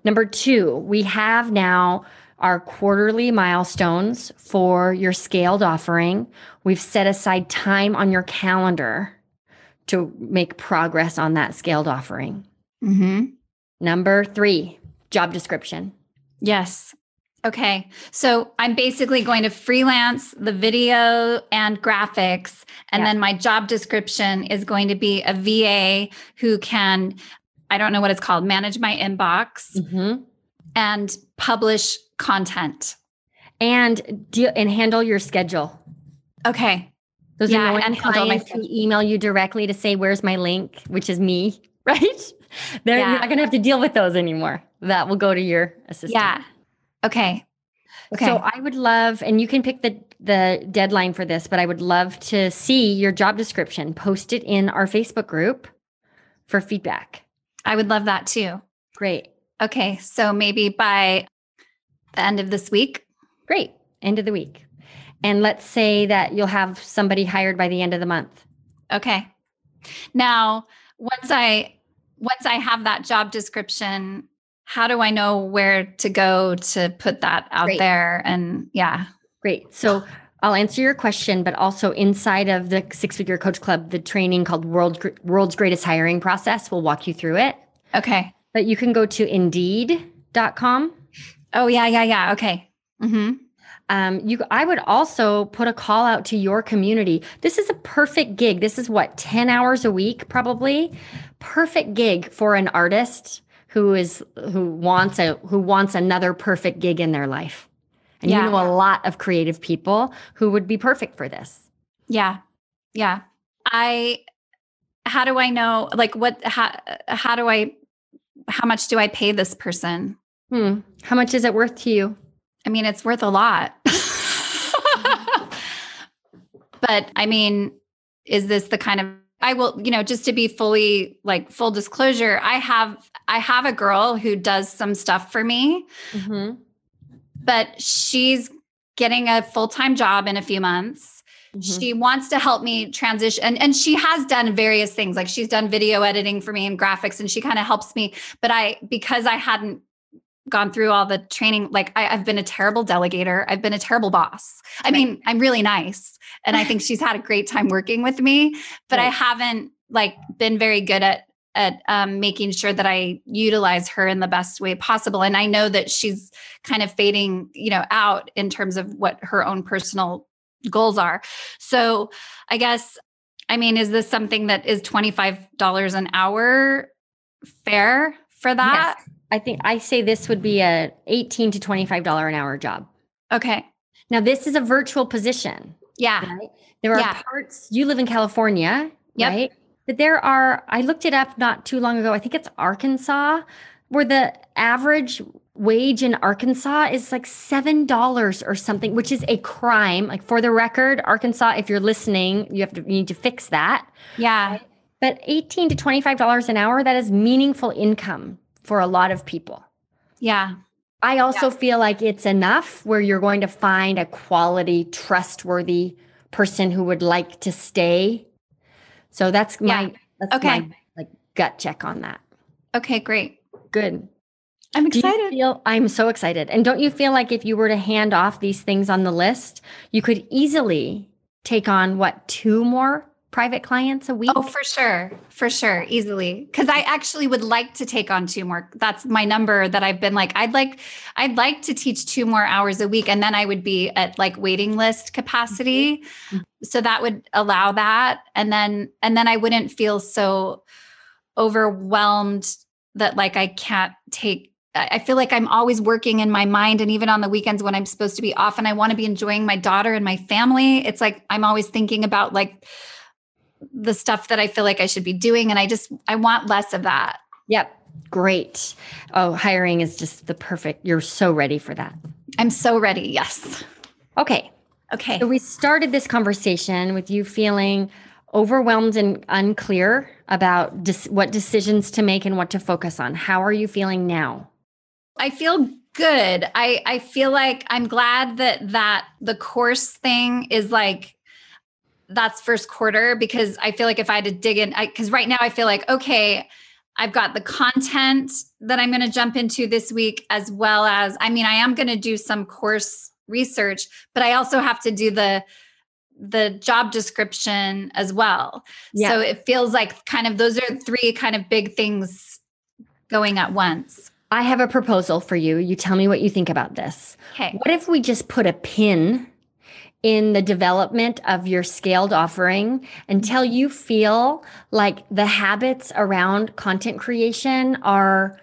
Number two, we have now our quarterly milestones for your scaled offering. We've set aside time on your calendar to make progress on that scaled offering. Mm-hmm. Number three, job description. Yes. Okay. So I'm basically going to freelance the video and graphics. And Yeah. then my job description is going to be a VA who can, I don't know what it's called, manage my inbox Mhm. and publish content. And deal and handle your schedule. Okay. Those Yeah, annoying and handle my clients who email you directly to say, "Where's my link?" Which is me, [LAUGHS] right? They're, Yeah. You're not going to have to deal with those anymore. That will go to your assistant. Yeah. Okay. Okay. So I would love, and you can pick the the deadline for this, but I would love to see your job description. Post it in our Facebook group for feedback. I would love that too. Great, Okay. So maybe by the end of this week. great. End of the week, and let's say that you'll have somebody hired by the end of the month. Okay. Now, once I once I have that job description, how do I know where to go to put that out Great. there? And yeah. Great. So I'll answer your question, but also inside of the Six Figure Coach Club, the training called World World's Greatest Hiring Process, will walk you through it. Okay. But you can go to Indeed.com. Oh yeah, yeah, yeah. Okay. Mm-hmm. Um, you, I would also put a call out to your community. This is a perfect gig. This is what ten hours a week, probably. Perfect gig for an artist who is who wants a who wants another perfect gig in their life. And Yeah. you know a lot of creative people who would be perfect for this. Yeah. Yeah. I how do I know like what how how do I how much do I pay this person? Hmm. How much is it worth to you? I mean, it's worth a lot. [LAUGHS] but I mean, is this the kind of I will, you know, just to be fully like full disclosure, I have I have a girl who does some stuff for me, Mm-hmm. but she's getting a full-time job in a few months. Mm-hmm. She wants to help me transition and, and she has done various things. Like she's done video editing for me and graphics and she kind of helps me. But I because I hadn't gone through all the training, like I, I've been a terrible delegator. I've been a terrible boss. I mean, I'm really nice. And I think she's had a great time working with me, but I haven't like been very good at at um, making sure that I utilize her in the best way possible. And I know that she's kind of fading, you know, out in terms of what her own personal goals are. So I guess, I mean, is this something that is $25 an hour fair for that? Yes. I think I say this would be a 18 to $25 an hour job. Okay. Now this is a virtual position. Yeah. Right? There are Yeah. parts you live in California, Yep. right? But there are I looked it up not too long ago. I think it's Arkansas where the average wage in Arkansas is like $7 or something, which is a crime. Like for the record, Arkansas, if you're listening, you have to you need to fix that. Yeah. But 18 to $25 an hour, that is meaningful income for a lot of people. Yeah. I also feel like it's enough where you're going to find a quality, trustworthy person who would like to stay. So that's my that's Okay. my like gut check on that. Okay, great. Good. I'm excited. feel I'm so excited. And don't you feel like if you were to hand off these things on the list, you could easily take on what two more private clients a week? Oh, for sure. For sure. Easily. Cause I actually would like to take on two more. That's my number that I've been like, I'd like, I'd like to teach two more hours a week. And then I would be at like waiting list capacity. Mhm. So that would allow that. And then, and then I wouldn't feel so overwhelmed that like I can't take I feel like I'm always working in my mind and even on the weekends when I'm supposed to be off and I want to be enjoying my daughter and my family, it's like I'm always thinking about like the stuff that I feel like I should be doing and I just I want less of that. Yep. Great. Oh, hiring is just the perfect. You're so ready for that. I'm so ready. Yes. Okay. Okay. So we started this conversation with you feeling overwhelmed and unclear about dis- what decisions to make and what to focus on. How are you feeling now? I feel good. I I feel like I'm glad that that the course thing is like that's first quarter because I feel like if I had to dig in cuz right now I feel like okay, I've got the content that I'm going to jump into this week as well as I mean I am going to do some course research, but I also have to do the the job description as well. Yeah. So it feels like kind of those are three kind of big things going at once. I have a proposal for you. You tell me what you think about this. Okay. What if we just put a pin in the development of your scaled offering until you feel like the habits around content creation are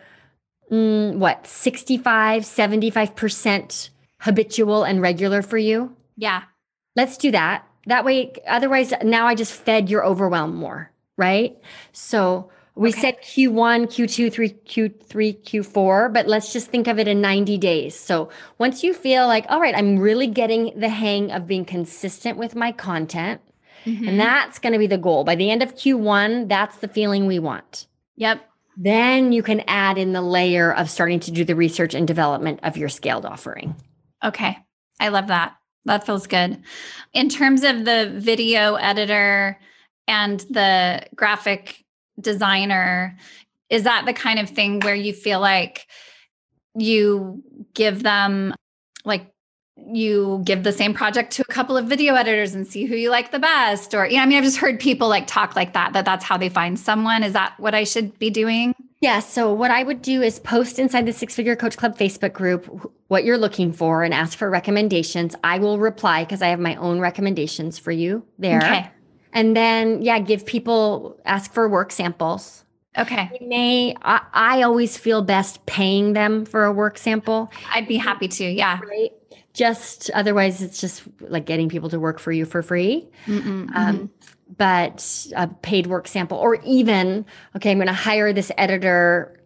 mm, what 65 75% habitual and regular for you? Yeah. Let's do that. That way, otherwise, now I just fed your overwhelm more, right? So we Okay. said Q1, Q2, 3, Q3, Q4, but let's just think of it in 90 days. So once you feel like, all right, I'm really getting the hang of being consistent with my content, Mhm. and that's going to be the goal. By the end of Q1, that's the feeling we want. Yep. Then you can add in the layer of starting to do the research and development of your scaled offering. Okay. I love that. That feels good. In terms of the video editor and the graphic designer, is that the kind of thing where you feel like you give them like you give the same project to a couple of video editors and see who you like the best or you know I mean I've just heard people like talk like that that that's how they find someone is that what I should be doing? Yeah. So what I would do is post inside the Six Figure Coach Club Facebook group what you're looking for and ask for recommendations. I will reply because I have my own recommendations for you there. Okay. And then, yeah, give people, ask for work samples. Okay. They may, I, I always feel best paying them for a work sample, I'd be happy to. Yeah. right? Just otherwise, it's just like getting people to work for you for free. Mm-mm. Um, but a paid work sample, or even, okay, I'm going to hire this editor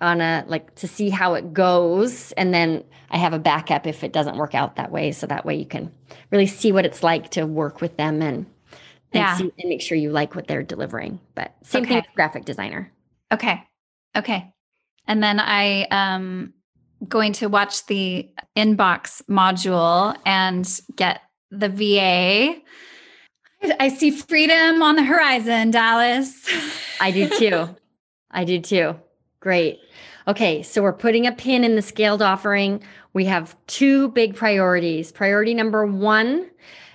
on a like to see how it goes. And then I have a backup if it doesn't work out that way. So that way you can really see what it's like to work with them and, and, Yeah. see, and make sure you like what they're delivering. But same thing with graphic designer. Okay. Okay. And then I um going to watch the inbox module and get the VA. I see freedom on the horizon, Dallas. I do [LAUGHS] too. I do too. Great. Okay, so we're putting a pin in the scaled offering. We have two big priorities. Priority number one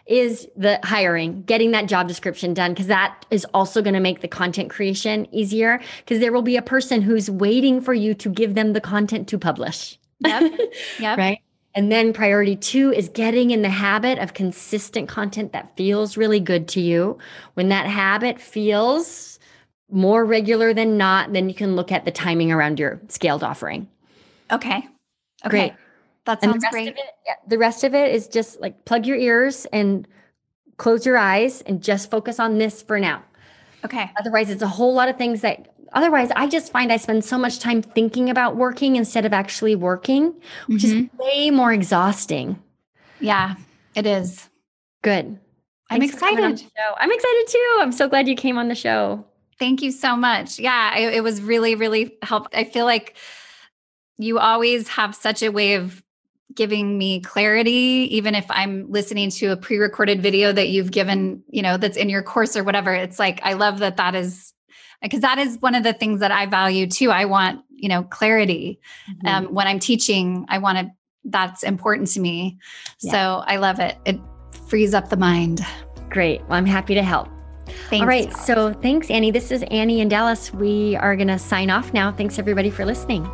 is the hiring, getting that job description done, because that is also going to make the content creation easier. Because there will be a person who's waiting for you to give them the content to publish. Yep. [LAUGHS] Yep. right. And then priority two is getting in the habit of consistent content that feels really good to you. When that habit feels more regular than not, then you can look at the timing around your scaled offering. Okay. Okay. Great. That sounds rest great. Of it, yeah, the rest of it is just like plug your ears and close your eyes and just focus on this for now. Okay. Otherwise, it's a whole lot of things that otherwise I just find I spend so much time thinking about working instead of actually working, which Mhm. is way more exhausting. Yeah, it is. Good. I'm Thanks excited. show. I'm excited too. I'm so glad you came on the show. Thank you so much. Yeah, it, it was really, really helpful. I feel like you always have such a way of giving me clarity, even if I'm listening to a pre recorded video that you've given, you know, that's in your course or whatever. It's like, I love that that is because that is one of the things that I value too. I want, you know, clarity. Mm-hmm. Um, when I'm teaching, I want to, that's important to me. Yeah. So I love it. It frees up the mind. Great. Well, I'm happy to help. Thanks. All right. So thanks, Annie. This is Annie in Dallas. We are going to sign off now. Thanks, everybody, for listening.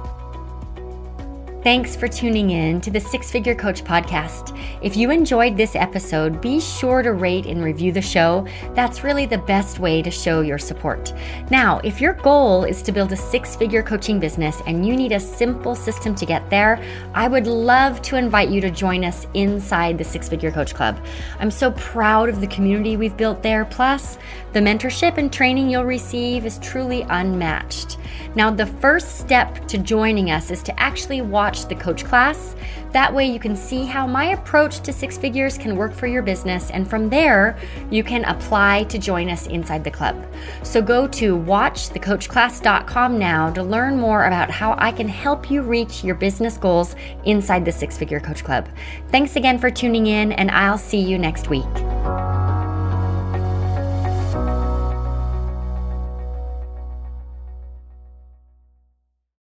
Thanks for tuning in to the Six Figure Coach podcast. If you enjoyed this episode, be sure to rate and review the show. That's really the best way to show your support. Now, if your goal is to build a six figure coaching business and you need a simple system to get there, I would love to invite you to join us inside the Six Figure Coach Club. I'm so proud of the community we've built there. Plus, the mentorship and training you'll receive is truly unmatched. Now, the first step to joining us is to actually watch the coach class. That way, you can see how my approach to six figures can work for your business, and from there, you can apply to join us inside the club. So, go to watchthecoachclass.com now to learn more about how I can help you reach your business goals inside the Six Figure Coach Club. Thanks again for tuning in, and I'll see you next week.